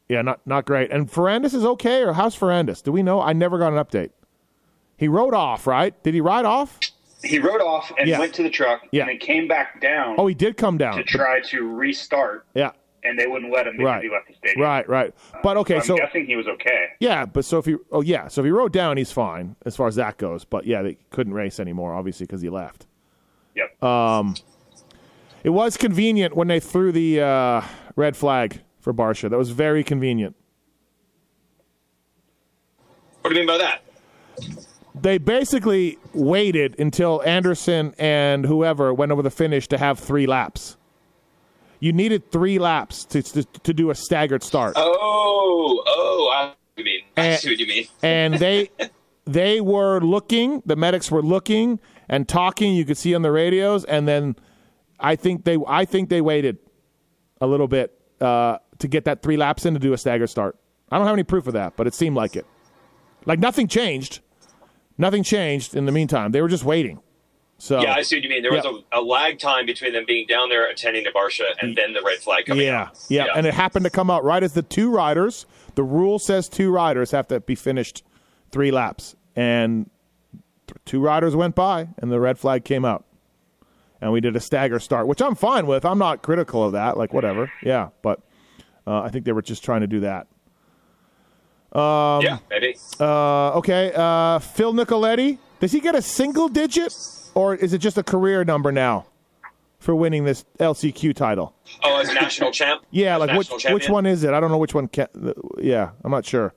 yeah, not not great. And Ferrandis is okay, or how's Ferrandis? Do we know? I never got an update. He rode off, right? Did he ride off? He rode off and Yeah. went to the truck Yeah. and then came back down Oh, he did come down. to try to restart, Yeah. and they wouldn't let him because Right. he left the stadium. Right, right. But okay, so. I'm so guessing he was okay. yeah, but so if he oh yeah, so if he rode down, he's fine as far as that goes. But yeah, they couldn't race anymore, obviously, because he left. Yep. Um, it was convenient when they threw the uh, red flag for Barcia. That was very convenient. What do you mean by that? They basically waited until Anderson and whoever went over the finish to have three laps. You needed three laps to to, to do a staggered start. Oh, oh, I see what you mean. I Eh. see what you mean. and they they were looking the medics were looking and talking you could see on the radios and then i think they i think they waited a little bit uh, to get that three laps in to do a stagger start i don't have any proof of that but it seemed like it like nothing changed nothing changed in the meantime they were just waiting so Yeah, I see what you mean. There was Yeah. a, a lag time between them being down there attending to Barcia and then the red flag coming yeah, out. yeah, yeah, and it happened to come out right as the two riders. The rule says two riders have to be finished three laps, and two riders went by, and the red flag came out, and we did a stagger start, which I'm fine with. I'm not critical of that. Like whatever, yeah, but uh, I think they were just trying to do that. Yeah, maybe. Uh, okay, uh, Phil Nicoletti, does he get a single digit, or is it just a career number now for winning this LCQ title? Oh, as national champ. Yeah, As like which national which one is it? I don't know which one. Ca- yeah, I'm not sure.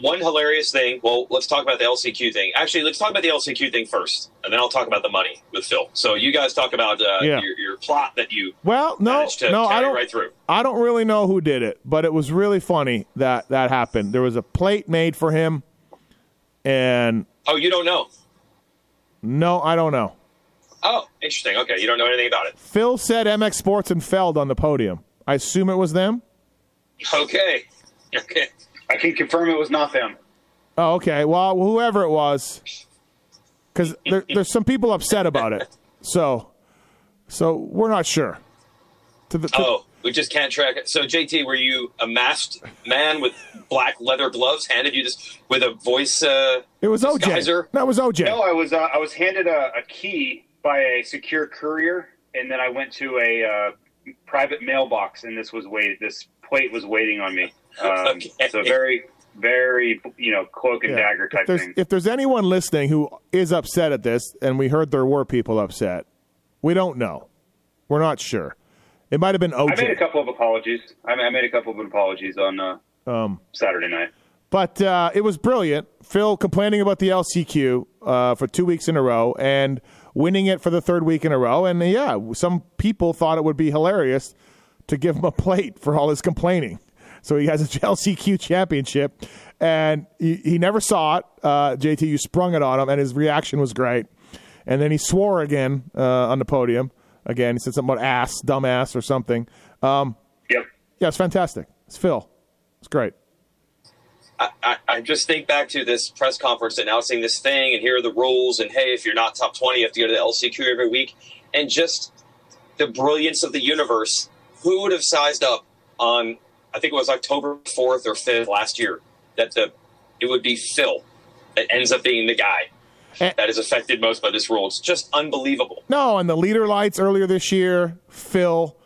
One hilarious thing. Well, let's talk about the LCQ thing. Actually, let's talk about the LCQ thing first, and then I'll talk about the money with Phil. So you guys talk about uh, Yeah. your, your plot that you Well, no, managed to no, carry I don't. right through. I don't really know who did it, but it was really funny that that happened. There was a plate made for him, and Oh, you don't know. no, I don't know. Oh, interesting. Okay, you don't know anything about it. Phil said MX Sports and Feld on the podium. I assume it was them. Okay, okay. I can confirm it was not them. Oh, okay. Well, whoever it was, because there, there's some people upset about it. So, so we're not sure. To the, to- Oh, we just can't track it. So, JT, were you a masked man with black leather gloves handed you this with a voice? Uh, it was OJ. disguiser? That was OJ. No, I was uh, I was handed a, a key by a secure courier, and then I went to a uh, private mailbox, and this was waited. This plate was waiting on me. Um, Okay. So very, very, you know, cloak and Yeah. dagger type if there's, thing. if there's anyone listening who is upset at this, and we heard there were people upset, we don't know. We're not sure. It might have been OG. I made a couple of apologies. I I made a couple of apologies on uh, Um, Saturday night. But uh, it was brilliant. Phil complaining about the LCQ uh, for two weeks in a row and winning it for the third week in a row. And yeah, some people thought it would be hilarious to give him a plate for all his complaining. So he has a LCQ championship, and he, he never saw it. Uh, JT, you sprung it on him, and his reaction was great. And then he swore again uh, on the podium. Again, he said something about ass, dumbass, or something. Um, Yep. yeah, it's fantastic. It's Phil. It's great. I, I, I just think back to this press conference announcing this thing, and here are the rules. And hey, if you're not top 20, you have to go to the LCQ every week. And just the brilliance of the universe. Who would have sized up on, I think it was October 4th or 5th last year, that the it would be Phil that ends up being the guy Eh. that is affected most by this rule? It's just unbelievable. No, and the leader lights earlier this year, Phil,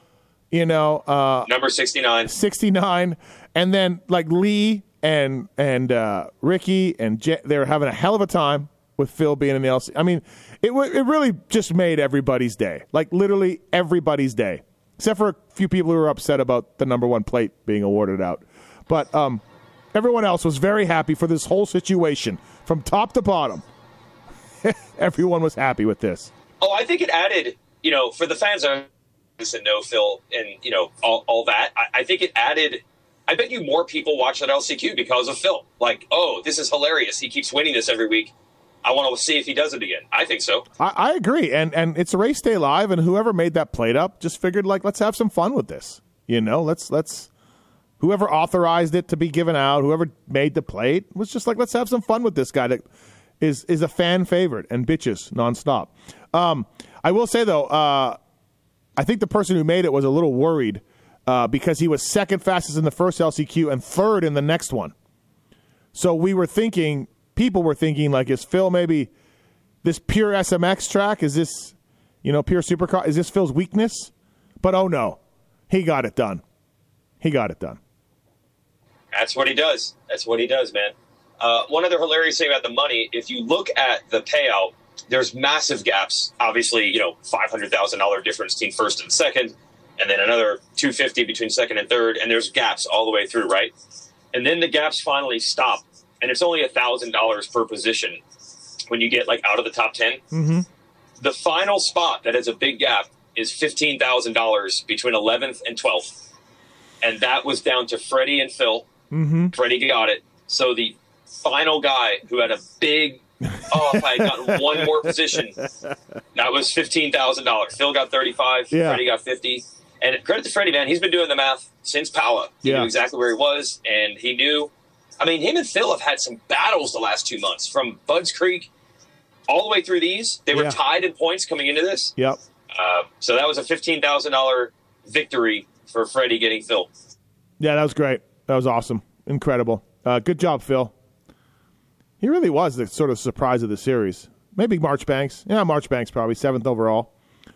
you know, uh, Number 69. 69, and then like Lee and and uh, Ricky and Je- they were having a hell of a time with Phil being in the LC. I mean, it wa- it really just made everybody's day, like literally everybody's day, except for a few people who were upset about the number one plate being awarded out. But um, everyone else was very happy for this whole situation from top to bottom. everyone was happy with this. Oh, I think it added, you know, for the fans that and know Phil and, you know, all, all that, I, I think it added, I bet you more people watch that LCQ because of Phil. Like, oh, this is hilarious. He keeps winning this every week. I want to see if he does it again. I think so. I, I agree, and and it's race day live, and whoever made that plate up just figured like let's have some fun with this. You know, let's let's whoever authorized it to be given out, whoever made the plate was just like let's have some fun with this guy that is is a fan favorite and bitches nonstop. Um, I will say though, uh, I think the person who made it was a little worried uh, because he was second fastest in the first LCQ and third in the next one. So we were thinking people were thinking like, is Phil maybe this pure SMX track? Is this you know pure supercar? Is this Phil's weakness? But oh no, he got it done. He got it done. That's what he does. That's what he does, man. Uh, one other hilarious thing about the money, if you look at the payout, there's massive gaps. Obviously, you know, five hundred thousand dollar difference between first and second, and then another two fifty between second and third, and there's gaps all the way through, right? And then the gaps finally stop, and it's only a thousand dollars per position when you get like out of the top 10 Mm-hmm. The final spot that has a big gap is fifteen thousand dollars between eleventh and twelfth, and that was down to Freddie and Phil. Mm-hmm. Freddie got it. So the final guy who had a big oh, if I had gotten one more position, that was fifteen thousand dollars. Phil got thirty-five. Yeah. Freddie got fifty. And credit to Freddie, man. He's been doing the math since Pala. He Yeah. knew exactly where he was, and he knew. I mean, him and Phil have had some battles the last two months, from Buds Creek all the way through these. They were Yeah. tied in points coming into this. Yep. Uh, so that was a fifteen thousand dollar victory for Freddie getting Phil. Yeah, that was great. That was awesome. Incredible. Uh, good job, Phil. He really was the sort of surprise of the series. Maybe Marchbanks. Yeah, Marchbanks probably seventh overall.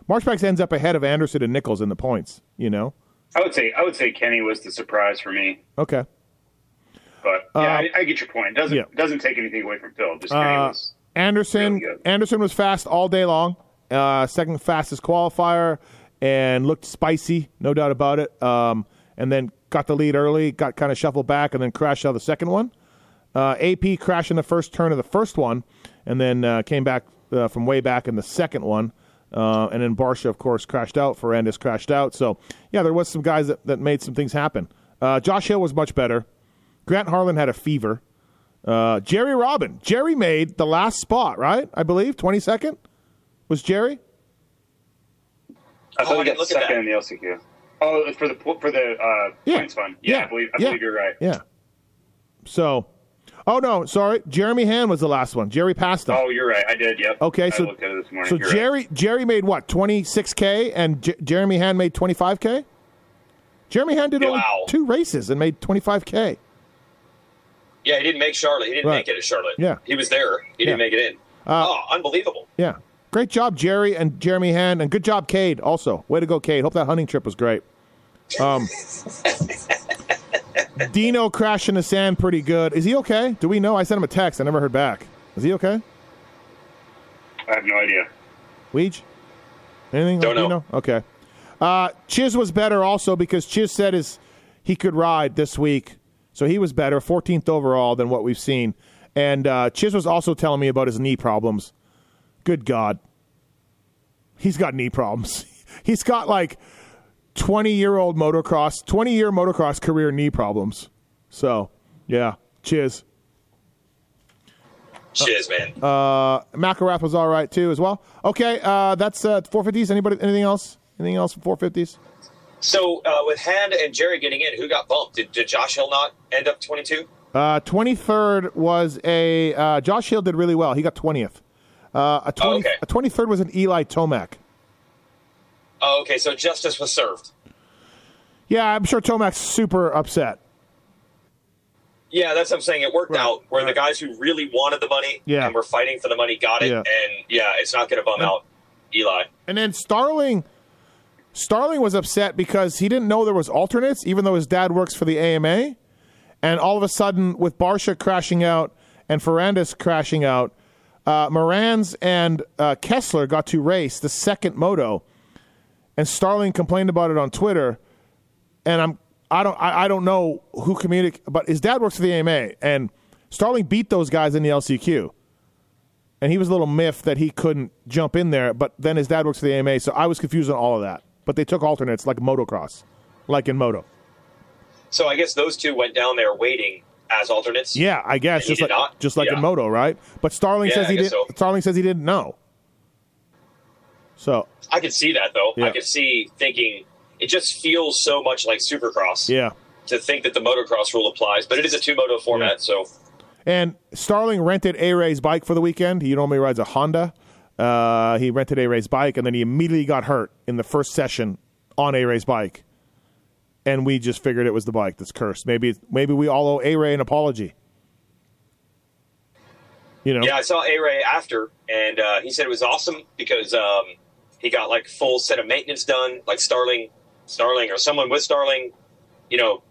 Marchbanks ends up ahead of Anderson and Nichols in the points. You know. I would say I would say Kenny was the surprise for me, Okay. But yeah, Uh, I, I get your point. It doesn't yeah. doesn't take anything away from Phil. Just Uh, was Anderson. Really. Anderson was fast all day long. Uh, second fastest qualifier and looked spicy, no doubt about it. Um, and then got the lead early, got kind of shuffled back, and then crashed out of the second one. Uh, AP crashed in the first turn of the first one, and then uh, came back uh, from way back in the second one. Uh, and then Barcia, of course, crashed out. Ferrandis crashed out. So, yeah, there was some guys that, that made some things happen. Uh, Josh Hill was much better. Grant Harlan had a fever. Uh, Jerry Robin. Jerry made the last spot, right? I believe twenty second was Jerry. I Oh, thought I he got second in the LCQ. Oh, it's for the for the uh, Yeah. points fund. Yeah, Yeah. I believe I Yeah. believe you're right. Yeah. So, oh no, sorry, Jeremy Hand was the last one. Jerry passed him. Oh, you're right. I did. Yep. Okay, I so looked at it this morning. so You're right. Jerry Jerry made what twenty six k, and J- Jeremy Hand made twenty five k. Jeremy Hand did only Wow. two races and made twenty five k. Yeah, he didn't make Charlotte. He didn't Right. make it at Charlotte. Yeah. he was there. He didn't Yeah. make it in. Uh, oh, unbelievable! Yeah, great job, Jerry and Jeremy Hand, and good job, Cade. Also, way to go, Cade. Hope that hunting trip was great. Um, Dino crashed in the sand pretty good. Is he okay? Do we know? I sent him a text. I never heard back. Is he okay? I have no idea. Weege? Anything? Don't know. Dino? Okay. Uh, Chiz was better also because Chiz said his he could ride this week, so he was better, 14th overall than what we've seen. And uh, Chiz was also telling me about his knee problems. Good God, he's got knee problems. he's got like 20 year old motocross, 20 year motocross career knee problems. So yeah, Chiz. Shiz, man. Uh, McElrath was all right too as well. Okay, uh, that's uh, 450s. Anybody? Anything else? Anything else for 450s? So uh, with Hand and Jerry getting in, who got bumped? Did, did Josh Hill not end up twenty-two? Uh, 23rd was a uh, Josh Hill did really well. He got 20th. Uh, a 20, Oh, okay. a 23rd was an Eli Tomac. Oh, okay. So justice was served. Yeah, I'm sure Tomac's super upset. Yeah, that's what I'm saying. It worked Right, out where right. the guys who really wanted the money Yeah. and were fighting for the money got it, Yeah. and yeah, it's not going to bum out Eli. And then Starling, Starling was upset because he didn't know there was alternates, even though his dad works for the AMA. And all of a sudden, with Barcia crashing out and Ferrandis crashing out, uh, Moranz and uh, Kessler got to race the second moto, and Starling complained about it on Twitter. And I'm I don't I, I don't know who communic, but his dad works for the AMA, and Starling beat those guys in the LCQ and he was a little miffed that he couldn't jump in there. But then his dad works for the AMA, so I was confused on all of that. But they took alternates like motocross, like in moto. So I guess those two went down there waiting as alternates. Yeah, I guess just like did not? just like Yeah. in moto, right? But Starling Yeah, says he didn't. so. Starling says he didn't know. So I could see that though. Yeah. I could see thinking it just feels so much like Supercross yeah, to think that the motocross rule applies, but it is a two moto format, so and Starling rented A Ray's bike for the weekend. He normally rides a Honda. Uh, he rented A Ray's bike, and then he immediately got hurt in the first session on A Ray's bike. And we just figured it was the bike that's cursed. Maybe maybe we all owe A Ray an apology. You know, Yeah, I saw A Ray after, and uh, he said it was awesome because um, he got like full set of maintenance done. Like Starling, Starling, or someone with Starling, you know,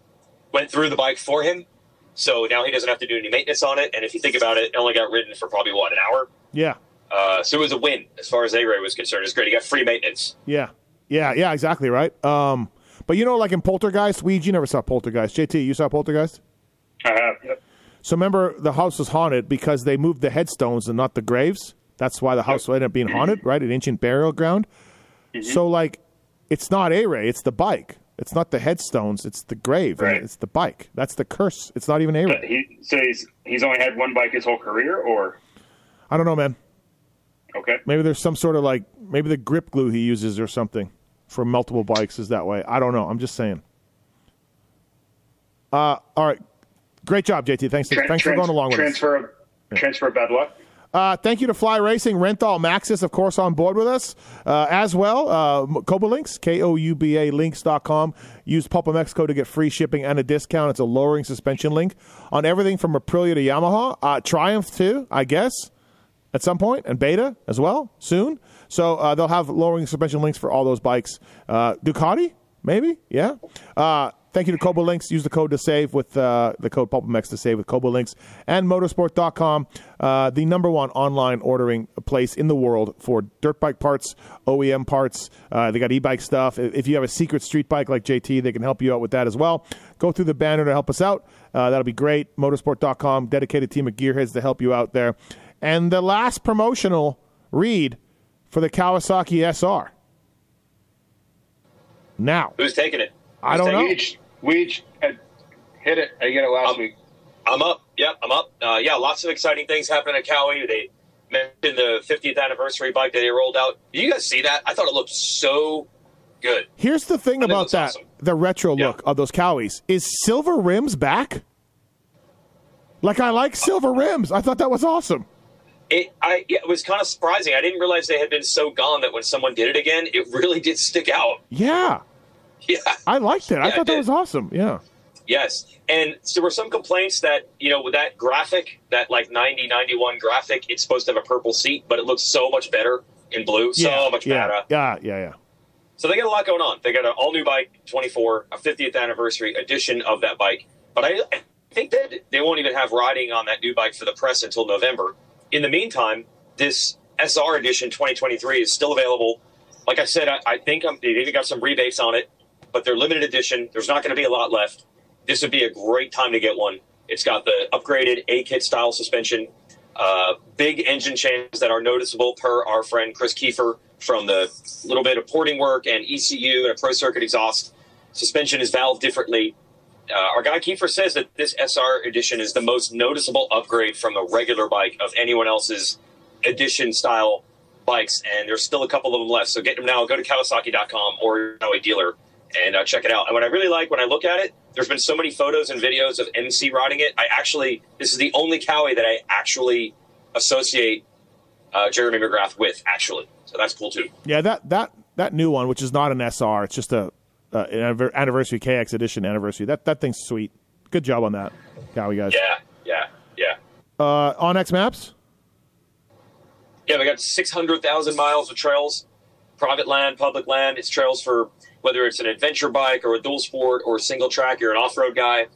went through the bike for him. So now he doesn't have to do any maintenance on it. And if you think about it, it only got ridden for probably what an hour. yeah, Uh, so it was a win as far as A Ray was concerned. It's great. He got free maintenance. yeah, yeah, yeah. Exactly right. Um, but you know, like in Poltergeist, Weege, you never saw Poltergeist. JT, you saw Poltergeist. I have. Yep. So remember, the house was haunted because they moved the headstones and not the graves. That's why the house ended up being haunted, right? An ancient burial ground. So, like, it's not A Ray, it's the bike. It's not the headstones, it's the grave. and Right. It's the bike. That's the curse. It's not even A-Ray. he so he's he's only had one bike his whole career, or I don't know, man. Okay. Maybe there's some sort of like, maybe the grip glue he uses or something for multiple bikes is that way. I don't know. I'm just saying. Uh, all right. Great job, JT. Thanks, thanks for going along with us. transfer, Transfer of bad luck. Uh, thank you to Fly Racing. Renthal Maxis, of course, on board with us uh, as well. Uh, Kouba Links, K O U B A links.com. Use PulpMX to get free shipping and a discount. It's a lowering suspension link on everything from Aprilia to Yamaha. Uh, Triumph, too, I guess, at some point, and Beta as well, soon. So uh, they'll have lowering suspension links for all those bikes. Uh, Ducati, maybe? Yeah. Uh, Thank you to Kouba Links. Use the code to save with uh, the code PulpMX to save with Kouba Links and MotoSport.com, uh, the number one online ordering place in the world for dirt bike parts, OEM parts. Uh, they got e-bike stuff. If if you have a secret street bike like JT, they can help you out with that as well. Go through the banner to help us out. Uh, that'll be great. MotoSport.com, dedicated team of gearheads to help you out there. And the last promotional read for the Kawasaki SR. Now, Who's taking it? I don't know. We each, we each had hit it. I get it last Um, week. I'm up. Yep, I'm up. Uh, yeah, lots of exciting things happening at Kawi. They mentioned the 50th anniversary bike that they rolled out. Did you guys see that? I thought it looked so good. Here's the thing think about that awesome. the retro Yeah. look of those Kawis. Is silver rims back? Like, I like silver rims. I thought that was awesome. It, I, yeah, it was kind of surprising. I didn't realize they had been so gone that when someone did it again, it really did stick out. Yeah. Yeah. I liked it. I thought it that was awesome. Yeah. Yes. And so there were some complaints that, you know, with that graphic, that like 90, 91 graphic, it's supposed to have a purple seat, but it looks so much better in blue. Yeah, So much yeah. better. Yeah. Yeah. Yeah. So they got a lot going on. They got an all new bike, 24, a 50th anniversary edition of that bike. But I, I think that they won't even have riding on that new bike for the press until November. In the meantime, this SR edition 2023 is still available. Like I said, I, I think I'm, they've even got some rebates on it, but they're limited edition. There's not going to be a lot left. This would be a great time to get one. It's got the upgraded A kit style suspension, uh, big engine changes that are noticeable per our friend Chris Kiefer from the little bit of porting work and ECU and a pro circuit exhaust. Suspension is valved differently. Uh, our guy Kiefer says that this SR edition is the most noticeable upgrade from the regular bike of anyone else's edition style bikes, and there's still a couple of them left. So get them now. Go to Kawasaki.com or a dealer and uh, check it out. And what I really like when I look at it, there's been so many photos and videos of MC riding it. I actually, this is the only Kawi that I actually associate uh, Jeremy McGrath with, actually. So that's cool too. Yeah. That, that, that new one, which is not an SR, it's just a, uh, an anniversary KX edition anniversary. That, that thing's sweet. Good job on that. Kawi guys. Yeah, yeah, yeah. Uh, on X Maps? Yeah, we got 600,000 miles of trails, private land, public land. It's trails for whether it's an adventure bike or a dual sport or a single track. You're an off road guy,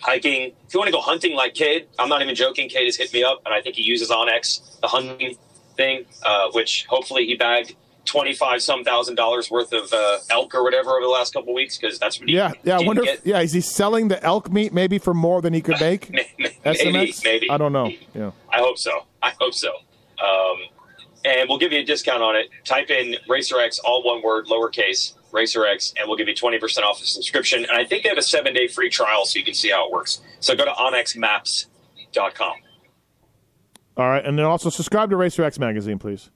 hiking. If you want to go hunting like Cade, I'm not even joking. Cade has hit me up, and I think he uses onX, the hunting thing, uh, which hopefully he bagged 25 some thousand dollars worth of uh, elk or whatever over the last couple weeks because that's what he Yeah. Yeah. I wonder if, yeah, is he selling the elk meat maybe for more than he could make? maybe, SMX? maybe. I don't know. Yeah. I hope so. I hope so. Um, and we'll give you a discount on it. Type in RacerX, all one word, lowercase, RacerX, and we'll give you 20% off the subscription. And I think they have a seven day free trial so you can see how it works. So go to onxmaps.com. All right. And then also subscribe to Racer X magazine, please.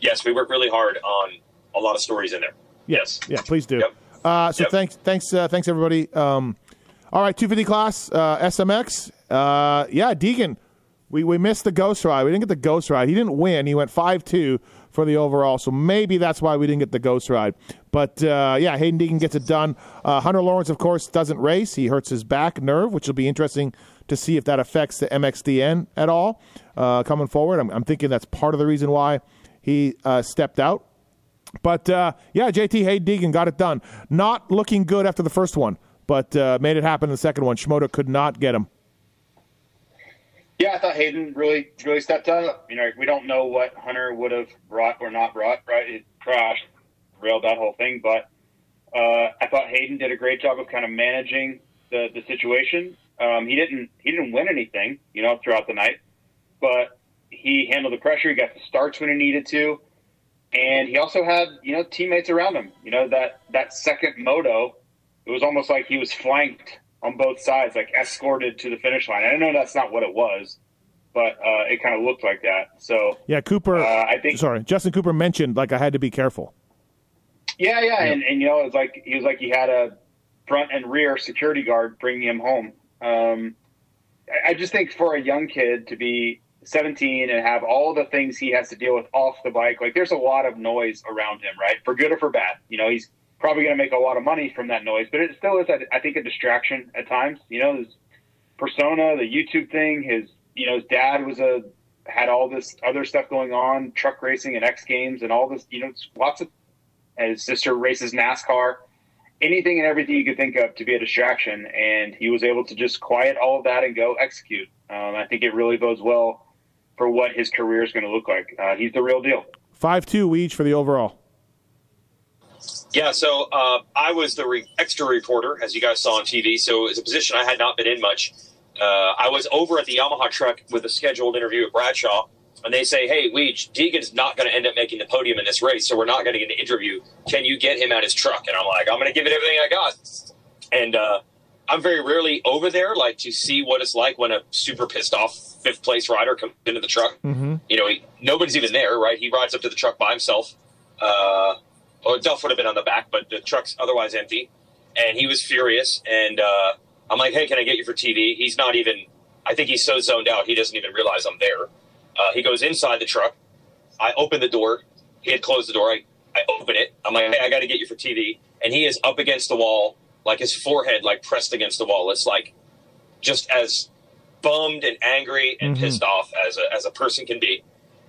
Yeah. Yes, we work really hard on a lot of stories in there. Yes. Yeah, please do. Yep. Uh, so Yep. thanks, thanks, uh, thanks everybody. Um, all right, 250 class uh, SMX. Uh, yeah, Deegan, we we missed the ghost ride. We didn't get the ghost ride. He didn't win. He went five two for the overall. So maybe that's why we didn't get the ghost ride. But uh, yeah, Haiden Deegan gets it done. Uh, Hunter Lawrence, of course, doesn't race. He hurts his back nerve, which will be interesting to see if that affects the MXDN at all uh, coming forward. I'm, I'm, thinking that's part of the reason why he uh, stepped out. But uh, yeah, JT Haiden Deegan got it done. Not looking good after the first one, but uh, made it happen in the second one. Shimoda could not get him. Yeah, I thought Haiden really, really stepped up. You know, we don't know what Hunter would have brought or not brought. Right, it crashed, railed that whole thing. But uh, I thought Haiden did a great job of kind of managing the the situation. Um, he didn't he didn't win anything, you know, throughout the night, but he handled the pressure. He got the starts when he needed to, and he also had you know teammates around him. You know that that second moto, it was almost like he was flanked on both sides, like escorted to the finish line. I know that's not what it was, but uh, it kind of looked like that. So yeah, Cooper. Uh, I think sorry, Justin Cooper mentioned like I had to be careful. Yeah, yeah, yeah. And, and you know, it's like he was like he had a front and rear security guard bringing him home. Um, I just think for a young kid to be 17 and have all the things he has to deal with off the bike, like there's a lot of noise around him, right? For good or for bad. You know, he's probably going to make a lot of money from that noise, but it still is, I think, a distraction at times. You know, his persona, the YouTube thing, his, you know, his dad was a, had all this other stuff going on, truck racing and X Games and all this, you know, lots of, and his sister races NASCAR, anything and everything you could think of to be a distraction. And he was able to just quiet all of that and go execute. Um, I think it really bodes well for what his career is going to look like. Uh, he's the real deal. 5 2 each for the overall. Yeah, so uh, I was the re- extra reporter, as you guys saw on TV. So it's a position I had not been in much. Uh, I was over at the Yamaha truck with a scheduled interview with Bradshaw, and they say, "Hey, Weege, Deegan's not going to end up making the podium in this race, so we're not going to get an interview. Can you get him at his truck?" And I'm like, "I'm going to give it everything I got." And uh, I'm very rarely over there, like to see what it's like when a super pissed off fifth place rider comes into the truck. Mm-hmm. You know, he, nobody's even there, right? He rides up to the truck by himself. Uh, or Duff would have been on the back, but the truck's otherwise empty. And he was furious. And uh, I'm like, hey, can I get you for TV? He's not even, I think he's so zoned out, he doesn't even realize I'm there. Uh, he goes inside the truck. I open the door. He had closed the door. I, I open it. I'm like, hey, I got to get you for TV. And he is up against the wall, like his forehead, like pressed against the wall. It's like just as bummed and angry and mm-hmm. pissed off as a, as a person can be.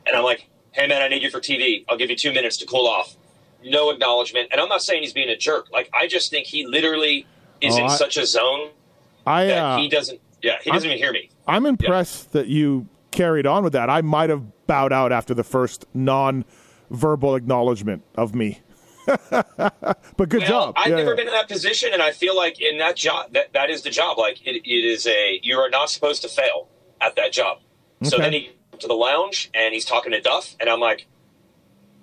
And I'm like, hey, man, I need you for TV. I'll give you two minutes to cool off no acknowledgement. And I'm not saying he's being a jerk. Like I just think he literally is oh, in I, such a zone I, that uh, he doesn't. Yeah, he doesn't I'm, even hear me. I'm impressed yeah. that you carried on with that. I might have bowed out after the first non-verbal acknowledgement of me. but good well, job. I've yeah, never yeah. been in that position, and I feel like in that job, that, that is the job. Like it, it is a you are not supposed to fail at that job. Okay. So then he to the lounge and he's talking to Duff, and I'm like,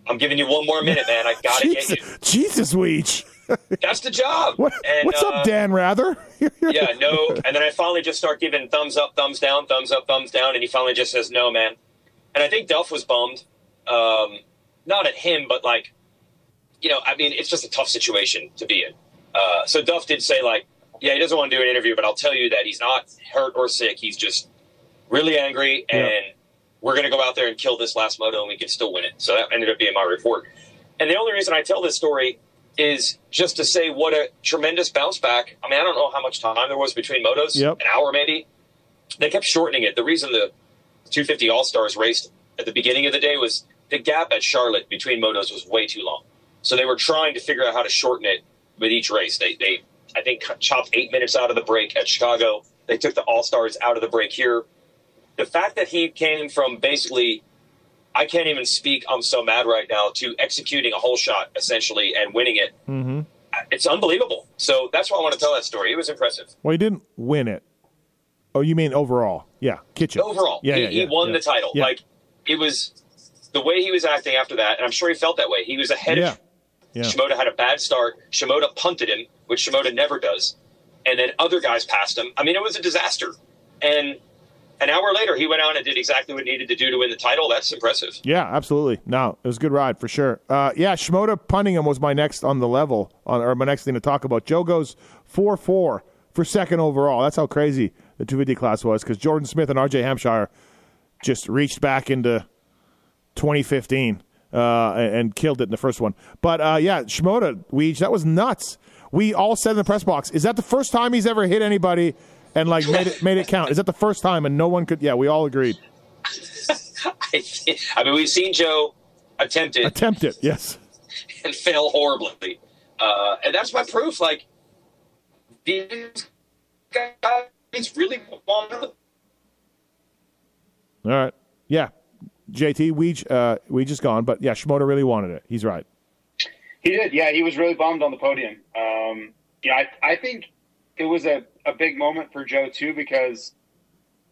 I'm giving you one more minute, man. I gotta Jesus, get you. Jesus, Weege. That's the job. What, and, what's uh, up, Dan Rather? yeah, no. And then I finally just start giving thumbs up, thumbs down, thumbs up, thumbs down, and he finally just says, "No, man." And I think Duff was bummed, um, not at him, but like, you know, I mean, it's just a tough situation to be in. Uh, so Duff did say, like, yeah, he doesn't want to do an interview, but I'll tell you that he's not hurt or sick. He's just really angry and. Yeah we're going to go out there and kill this last moto and we can still win it. So that ended up being my report. And the only reason I tell this story is just to say what a tremendous bounce back. I mean, I don't know how much time there was between motos, yep. an hour maybe. They kept shortening it. The reason the 250 All Stars raced at the beginning of the day was the gap at Charlotte between motos was way too long. So they were trying to figure out how to shorten it with each race. They, they I think, chopped eight minutes out of the break at Chicago. They took the All Stars out of the break here the fact that he came from basically I can't even speak. I'm so mad right now to executing a whole shot essentially and winning it. Mm-hmm. It's unbelievable. So that's why I want to tell that story. It was impressive. Well, he didn't win it. Oh, you mean overall? Yeah, kitchen. Overall, yeah, he, yeah, yeah he won yeah. the title. Like it was the way he was acting after that, and I'm sure he felt that way. He was ahead of yeah. Shimoda had a bad start. Shimoda punted him, which Shimoda never does, and then other guys passed him. I mean, it was a disaster. And an hour later, he went out and did exactly what he needed to do to win the title. That's impressive. Yeah, absolutely. No, it was a good ride for sure. Uh, yeah, Shimoda punting him was my next on the level, on, or my next thing to talk about. Jo goes 4 4 for second overall. That's how crazy the 250 class was because Jordan Smith and RJ Hampshire just reached back into 2015 uh, and, killed it in the first one. But uh, yeah, Shimoda, Weege, that was nuts. We all said in the press box, is that the first time he's ever hit anybody and like made it made it count. Is that the first time and no one could? Yeah, we all agreed. I mean, we've seen Jo attempt it Attempt it. Yes. and fail horribly, uh, and that's my proof. Like these guys really want to All right. Yeah. JT, we uh, we just gone, but yeah, Shimoda really wanted it. He's right. He did, yeah. He was really bummed on the podium. Um, yeah, I, I think it was a, a big moment for Joe too because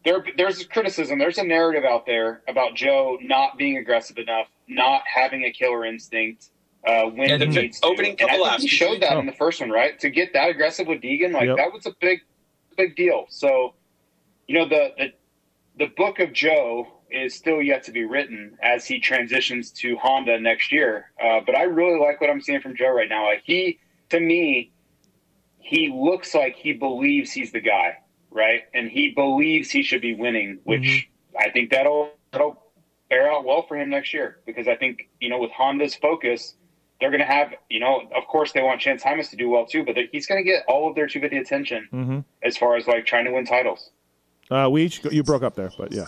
there there's criticism, there's a narrative out there about Joe not being aggressive enough, not having a killer instinct. Uh, when Yeah, the he needs to. opening And couple laps. he showed that Oh. in the first one, right? To get that aggressive with Deegan, like Yep. that was a big, big deal. So, you know, the, the the book of Joe is still yet to be written as he transitions to Honda next year. Uh, but I really like what I'm seeing from Joe right now. Like he, to me, he looks like he believes he's the guy, right? And he believes he should be winning, which I think that'll that'll bear out well for him next year because I think you know with Honda's focus. They're going to have, you know, of course they want Chance Hymas to do well too, but he's going to get all of their 250 attention Mm-hmm. as far as like trying to win titles. Uh, we each you broke up there, but yeah.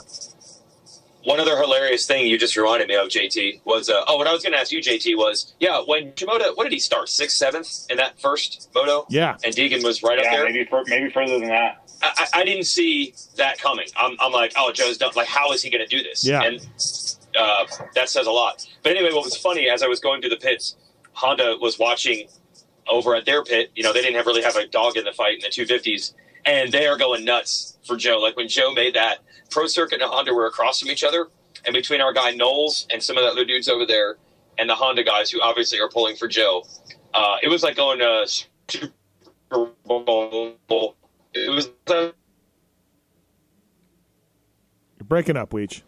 One other hilarious thing you just reminded me of, JT, was uh, oh, what I was going to ask you, JT, was yeah, when Shimoda, what did he start sixth, seventh in that first moto? Yeah. and Deegan was right up Yeah, there. maybe for, maybe further than that. I, I I didn't see that coming. I'm, I'm like, oh, Joe's done. Like, how is he going to do this? Yeah. and uh, that says a lot. But anyway, what was funny as I was going through the pits, Honda was watching over at their pit. You know, they didn't have really have a dog in the fight in the 250s, and they are going nuts for Joe. Like when Joe made that Pro Circuit and Honda were across from each other, and between our guy Knowles and some of the other dudes over there, and the Honda guys who obviously are pulling for Joe, uh, it was like going to Super Bowl. It was. Uh, You're breaking up, Weege.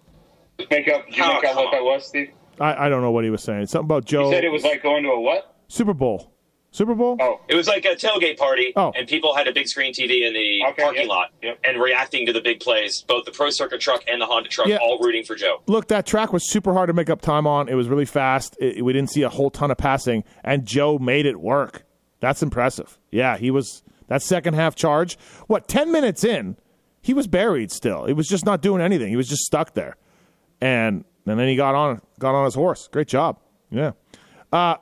Make up, did you Oh, make out come what that was, Steve? I, I don't know what he was saying. Something about Joe You said it was like going to a what? Super Bowl. Super Bowl? Oh, It was like a tailgate party, Oh. and people had a big screen TV in the Okay, parking yep, lot yep. and reacting to the big plays. Both the Pro Circuit truck and the Honda truck Yeah. all rooting for Joe. Look, that track was super hard to make up time on. It was really fast. It, we didn't see a whole ton of passing, and Joe made it work. That's impressive. Yeah, he was that second half charge. What ten minutes in, he was buried still. He was just not doing anything. He was just stuck there, and and then he got on got on his horse. Great job. Yeah, uh,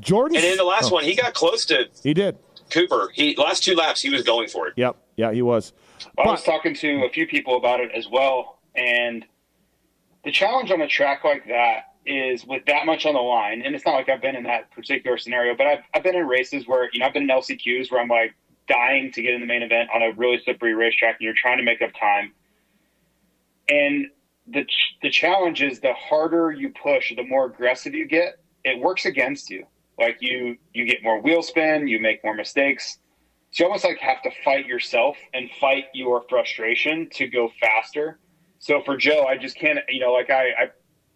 Jordan. And in the last oh, one, he got close to he did. Cooper. He last two laps, he was going for it. Yep. Yeah, he was. I was talking to a few people about it as well, and the challenge on a track like that is with that much on the line, and it's not like I've been in that particular scenario, but I've, I've been in races where, you know, I've been in LCQs where I'm like dying to get in the main event on a really slippery racetrack, and you're trying to make up time. And the, ch- the challenge is the harder you push, the more aggressive you get, it works against you. Like you, you get more wheel spin, you make more mistakes. So you almost like have to fight yourself and fight your frustration to go faster. So for Joe, I just can't, you know, like I, I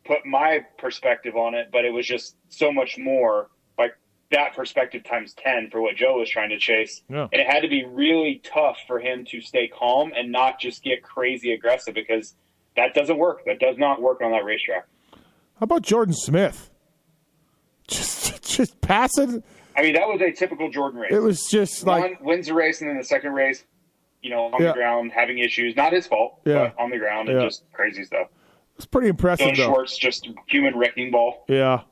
put my perspective on it, but it was just so much more like that perspective times 10 for what Joe was trying to chase. Yeah. And it had to be really tough for him to stay calm and not just get crazy aggressive because that doesn't work. That does not work on that racetrack. How about Jordan Smith? Just just passing. I mean, that was a typical Jordan race. It was just like One wins the race and then the second race, you know, on Yeah. the ground having issues. Not his fault, Yeah. but on the ground and Yeah. just crazy stuff. it's pretty impressive Dylan though. Schwartz just human wrecking ball. Yeah.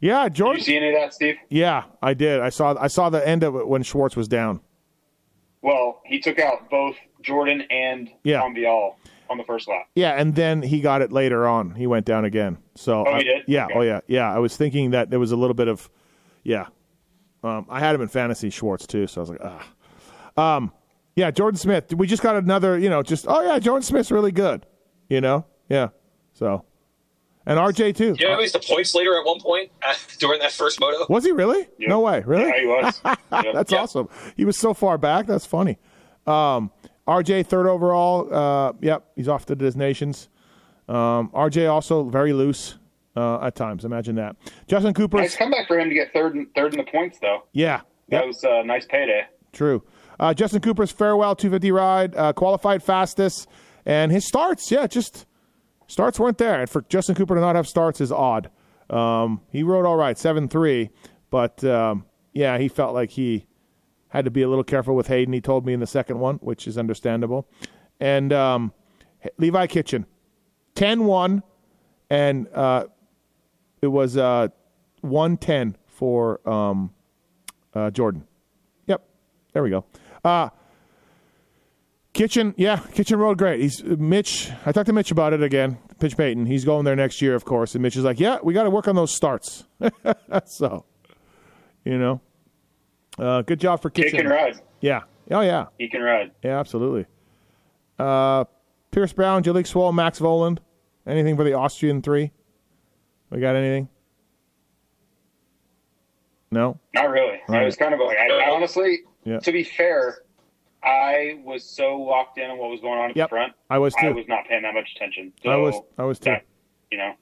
Yeah, Did Jordan. you see any of that, Steve? Yeah, I did. I saw. I saw the end of it when Schwartz was down. Well, he took out both Jordan and Yeah. Tom Vialle on the first lap. Yeah, and then he got it later on. He went down again. So Oh, he I- did? Yeah. Okay. Oh, yeah. Yeah. I was thinking that there was a little bit of, yeah. Um, I had him in fantasy Schwartz too, so I was like, ah. Um, yeah, Jordan Smith. We just got another. You know, just oh yeah, Jordan Smith's really good. You know, yeah. So, and RJ too. Yeah, know, he was the points leader at one point uh, during that first moto. Was he really? Yep. No way. Really? Yeah, he was. Yep. That's Yeah. awesome. He was so far back. That's funny. Um, RJ third overall. Uh, yep, he's off to the Nations. Um, RJ also very loose uh, at times. Imagine that. Justin Cooper. Nice comeback for him to get third in, third in the points, though. Yeah, That yep, was a nice payday. true. Uh, Justin Cooper's farewell 250 ride, uh, qualified fastest, and his starts. Yeah, just starts weren't there. And for Justin Cooper to not have starts is odd. Um, he rode all right, seven three, but um, yeah, he felt like he Had to be a little careful with Haiden. He told me in the second one, which is understandable. And um, Levi Kitchen, 10-1, and uh, it was uh, 110 for um, uh, Jordan. Yep, there we go. Uh, Kitchen, yeah, Kitchen rode great. He's Mitch. I talked to Mitch about it again. Pitch Payton. He's going there next year, of course. And Mitch is like, "Yeah, we got to work on those starts." so, you know, uh, good job for Kitchen. He can ride. Yeah. Oh yeah. He can ride. Yeah, absolutely. Uh, Pierce Brown, Jalek Swoll, Max Vohland. Anything for the Austrian three? We got anything? No. Not really. Right. I was kind of like, I, I honestly, Yeah. to be fair, I was so locked in on what was going on at Yep. the front. I was too. I was not paying that much attention. So I was. I was too. that, you know,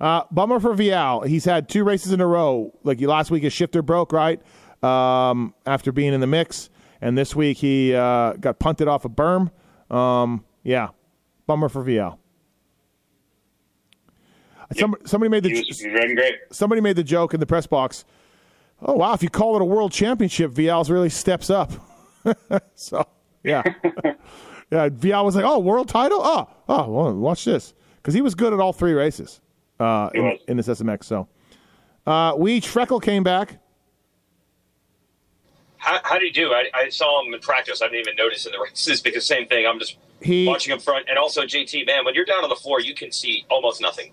Uh, bummer for Vialle. He's had two races in a row. Like last week, his shifter broke right um, after being in the mix, and this week he uh, got punted off a berm. Um, yeah, bummer for Vialle. Some, somebody made the he was, he was somebody made the joke in the press box. Oh wow! If you call it a world championship, Vialle's really steps up. so yeah, yeah. Vial was like, "Oh, world title! Oh, oh, well, watch this," because he was good at all three races uh, in, in this SMX. So, uh, Weege Freckle came back. How, how did he do? I, I saw him in practice. I didn't even notice in the races because same thing. I'm just He watching him front, and also JT. Man, when you're down on the floor, you can see almost nothing.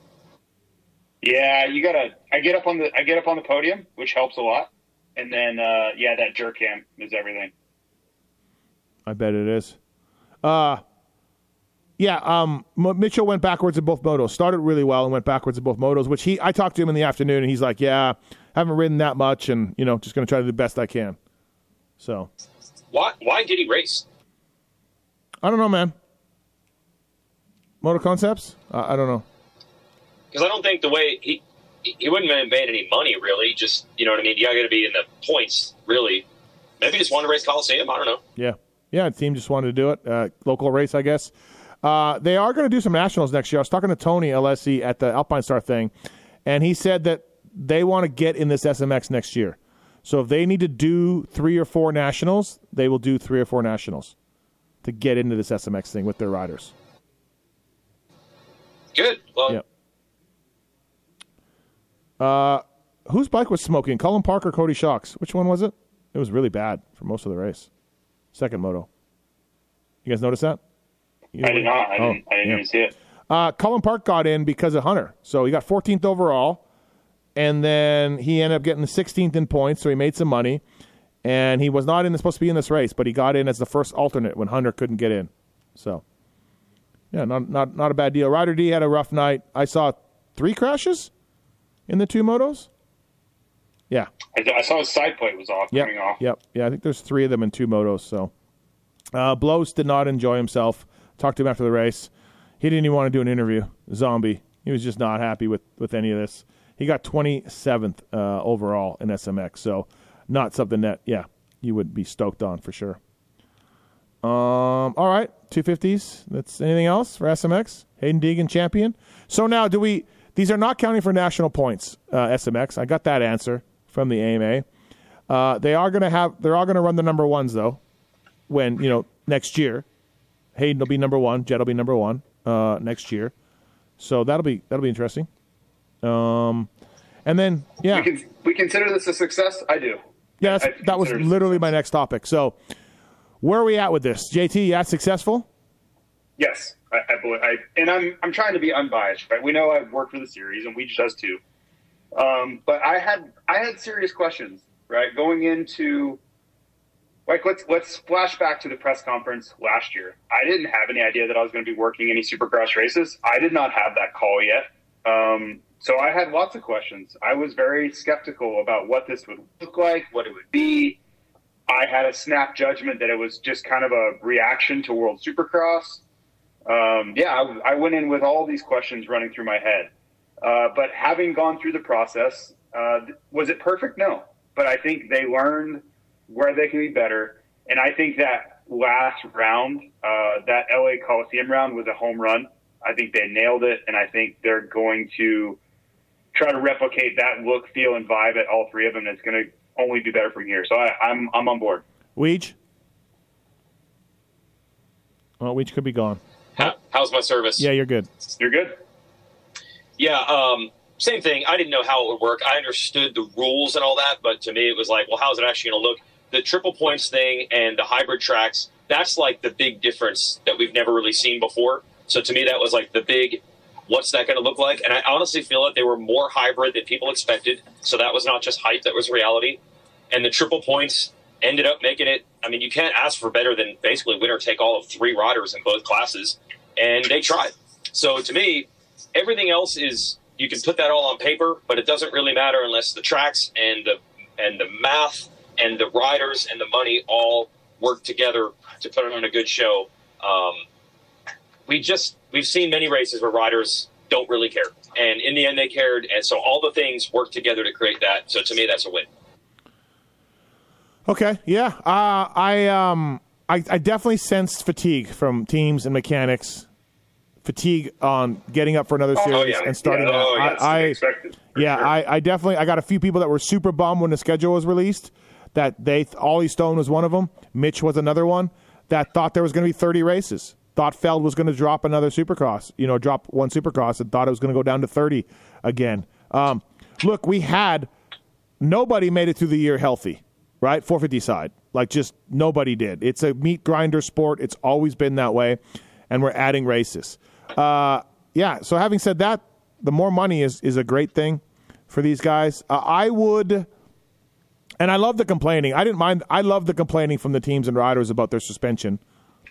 Yeah, you gotta. I get up on the. I get up on the podium, which helps a lot. And then, uh, yeah, that jerk cam is everything. I bet it is. Uh yeah, um, M- Mitchell went backwards in both motos. Started really well and went backwards in both motos. Which he, I talked to him in the afternoon, and he's like, "Yeah, haven't ridden that much, and you know, just going to try to do the best I can." So Why? Why did he race? I don't know, man. Moto concepts? I I don't know. Because I don't think the way he he wouldn't have made any money really. Just you know what I mean. You got to be in the points really. Maybe he just wanted to race Coliseum. I don't know. Yeah, yeah. The team just wanted to do it. Uh, local race, I guess. Uh, they are going to do some nationals next year. I was talking to Tony Alessi at the Alpine Star thing, and he said that they want to get in this SMX next year. So if they need to do three or four nationals, they will do three or four nationals to get into this SMX thing with their riders. Good. Well, Yep. Uh, whose bike was smoking? Cullen Park or Coty Schock's? Which one was it? It was really bad for most of the race. Second moto. You guys notice that? You I did not. I Oh, didn't. I didn't yeah. even see it. Uh, Cullen Park got in because of Hunter. So he got 14th overall, and then he ended up getting the 16th in points, so he made some money. And he was not in supposed to be in this race, but he got in as the first alternate when Hunter couldn't get in. So, yeah, not not not a bad deal. Ryder D had a rough night. I saw three crashes in the two motos. Yeah, I, I saw his side plate was off, Yep. off. Yep. Yeah, I think there's three of them in two motos. So, uh, Blows did not enjoy himself. Talked to him after the race. He didn't even want to do an interview. Zombie. He was just not happy with with any of this. He got 27th uh, overall in SMX. So, not something that yeah you would be stoked on for sure. Um. All right, 250s. That's anything else for SMX? Haiden Deegan champion. So now, do we? These are not counting for national points. Uh, SMX. I got that answer from the AMA. Uh, they are going to have. They're all going to run the number ones though. When you know next year, Haiden will be number one. Jett will be number one uh, next year. So that'll be that'll be interesting. Um, and then yeah, We can we consider this a success. I do. yeah, I that was literally my next topic. So where are we at with this, JT? Yeah, successful. Yes, I, I believe. I, and I'm I'm trying to be unbiased, right? We know I've worked for the series, and Weege does too. Um, but I had I had serious questions, right, going into like let's let's flash back to the press conference last year. I didn't have any idea that I was going to be working any Supercross races. I did not have that call yet. Um, so I had lots of questions. I was very skeptical about what this would look like, what it would be. I had a snap judgment that it was just kind of a reaction to World Supercross. Um, yeah, I, I went in with all these questions running through my head. Uh, but having gone through the process, uh, was it perfect? No. But I think they learned where they can be better. And I think that last round, uh, that LA Coliseum round was a home run. I think they nailed it. And I think they're going to try to replicate that look, feel, and vibe at all three of them. And it's going to only be better from here. So I, I'm, I'm on board. Weege? Oh, Weege could be gone. How, how's my service? Yeah, you're good. You're good. Yeah, um, same thing. I didn't know how it would work. I understood the rules and all that, but to me, it was like, well, how's it actually going to look? The triple points thing and the hybrid tracks, that's like the big difference that we've never really seen before. So to me, that was like the big, what's that going to look like? And I honestly feel that they were more hybrid than people expected. So that was not just hype, that was reality. And the triple points ended up making it, I mean, you can't ask for better than basically winner take all of three riders in both classes. And they tried. So to me, everything else is you can put that all on paper, but it doesn't really matter unless the tracks and the and the math and the riders and the money all work together to put on a good show. Um, we just we've seen many races where riders don't really care, and in the end they cared, and so all the things work together to create that. So to me, that's a win. Okay, yeah. Uh, I um, I, I definitely sensed fatigue from teams and mechanics. Fatigue on getting up for another series Oh, yeah. and starting Yeah. that. Oh, yeah, it's to be I, I yeah, sure. I, I definitely I got a few people that were super bummed when the schedule was released. That they Ollie Stone was one of them. Mitch was another one that thought there was going to be 30 races. Thought Feld was going to drop another Supercross. You know, drop one Supercross and thought it was going to go down to 30 again. Um, look, we had nobody made it through the year healthy, right? 450 side. Like just nobody did. It's a meat grinder sport. It's always been that way. And we're adding races. Uh, yeah. So having said that, the more money is, is a great thing for these guys. Uh, I would, and I love the complaining. I didn't mind. I love the complaining from the teams and riders about their suspension.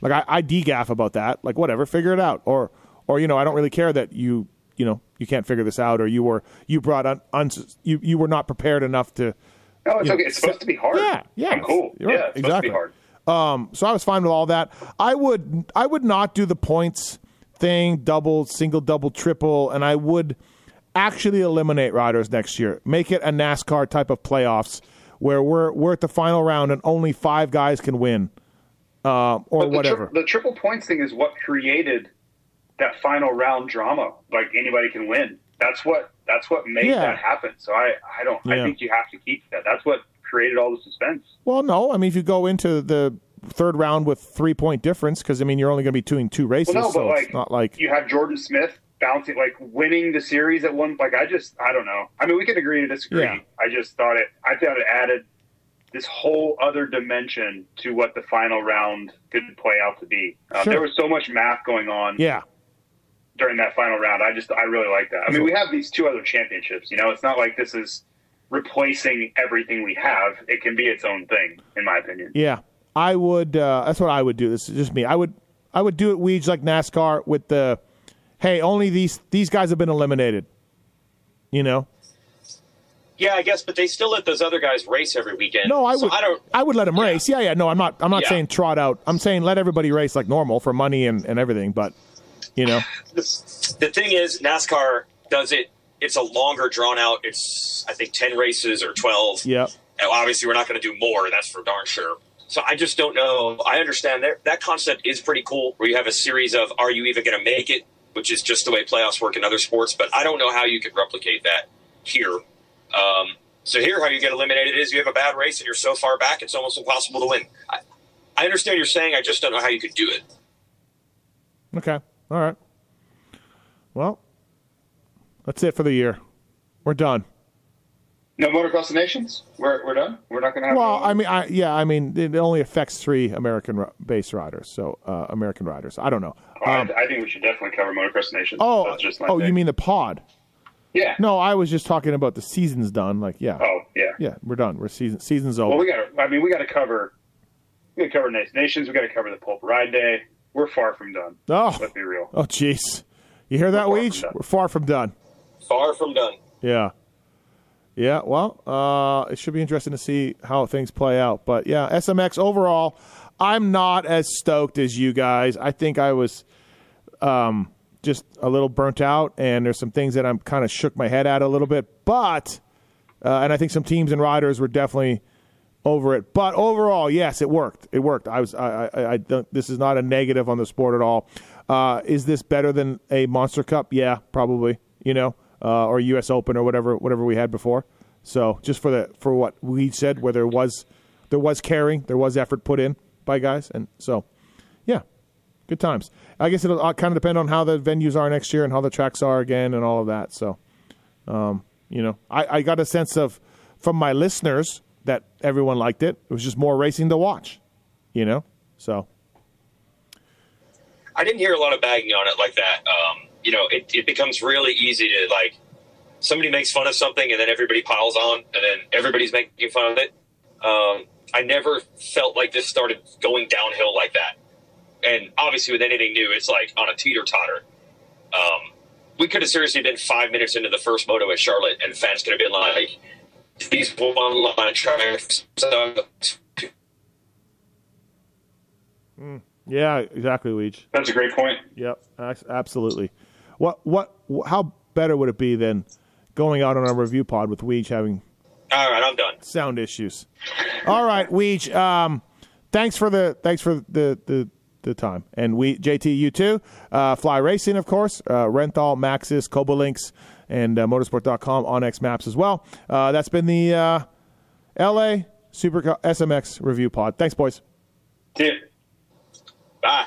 Like I, I degaff about that. Like whatever, figure it out. Or, or you know, I don't really care that you, you know, you can't figure this out, or you were you brought un, un you you were not prepared enough to. No, it's okay. know, It's supposed to be hard. Yeah, yeah, I'm cool. Right, Yeah, it's supposed exactly. to be hard. Um, so I was fine with all that. I would I would not do the points thing, double, single, double, triple, and I would actually eliminate riders next year. Make it a NASCAR type of playoffs where we're we're at the final round and only five guys can win, uh, or the, tri- whatever. the triple points thing is what created that final round drama. Like anybody can win. That's what that's what made Yeah. that happen. So I I don't Yeah. I think you have to keep that. That's what created all the suspense. well, no, I mean if you go into the third round with three point difference, because I mean you're only going to be doing two races, Well, no, so but it's like, not like you have Jordan Smith bouncing, like winning the series at one. Like I just, I don't know. I mean, we can agree to disagree. Yeah. I just thought it. I thought it added this whole other dimension to what the final round could play out to be. Um, Sure. There was so much math going on yeah, during that final round. I just, I really like that. I mean, we have these two other championships. You know, it's not like this is replacing everything we have. It can be its own thing, in my opinion. Yeah, I would. Uh, that's what I would do. This is just me. I would. I would do it weeds like NASCAR with the, hey, only these these guys have been eliminated. You know. Yeah, I guess, but they still let those other guys race every weekend. No, I So would. I don't. I would let them race. Yeah, yeah. No, I'm not. I'm not Yeah. saying trot out. I'm saying let everybody race like normal for money and, and everything. But, you know, The, the thing is, NASCAR does it. It's a longer, drawn out. It's I think ten races or twelve. yeah, obviously, we're not going to do more. That's for darn sure. So I just don't know. I understand that that concept is pretty cool, where you have a series of "Are you even going to make it?" which is just the way playoffs work in other sports. But I don't know how you could replicate that here. Um, so here, how you get eliminated is you have a bad race and you're so far back, it's almost impossible to win. I, I understand you're saying. I just don't know how you could do it. okay, all right. Well, that's it for the year. We're done. No motocross nations. We're we're done. We're not going to have. Well, I mean, I yeah, I mean, it only affects three American ri- base riders. So uh, American riders. I don't know. I, Um, I think we should definitely cover motocross nations. oh, just oh, thing. you mean the pod? Yeah? No, I was just talking about the season's done. Like, yeah, Oh, yeah. yeah, we're done. We're season season's over. Well, we got. to I mean, we got to cover. We got to cover Nation Nations. We got to cover the Pulp Ride Day. We're far from done. oh, Let's be real. oh, jeez. You hear that, We're far Weege? from done. We're far from done. Far from done. Yeah. Yeah, well, uh, it should be interesting to see how things play out. But yeah, SMX overall, I'm not as stoked as you guys. I think I was um, just a little burnt out, and there's some things that I'm kind of shook my head at a little bit. But, uh, and I think some teams and riders were definitely over it. But overall, yes, it worked. It worked. I was. I. I, I don't, this is not a negative on the sport at all. Uh, is this better than a Monster Cup? Yeah, probably. You know, uh, or U.S. Open or whatever, whatever we had before. So just for the for what we said, where there was there was caring, there was effort put in by guys, and so good times. I guess it'll uh, kind of depend on how the venues are next year and how the tracks are again and all of that. So, um, you know, I, I got a sense of from my listeners that everyone liked it. It was just more racing to watch, you know. So I didn't hear a lot of bagging on it like that. Um, you know, it, it becomes really easy to like somebody makes fun of something and then everybody piles on and then everybody's making fun of it. Um, I never felt like this started going downhill like that. And obviously, with anything new, it's like on a teeter totter. Um, we could have seriously been five minutes into the first moto at Charlotte, and fans could have been like, "These one line tracks." Mm, yeah, exactly, Weege. That's a great point. Yep, absolutely. What what how better would it be than going out on a review pod with Weege having all right, I'm done. Sound issues. All right, Weege. Um, thanks for the thanks for the the, the time. And we JT, you too. Uh, Fly Racing, of course. Uh, Renthal, Maxxis, Cobalinks, and uh, MotoSport.com X Maps as well. Uh, that's been the uh, LA Super SMX review pod. Thanks, boys. See you. Bye.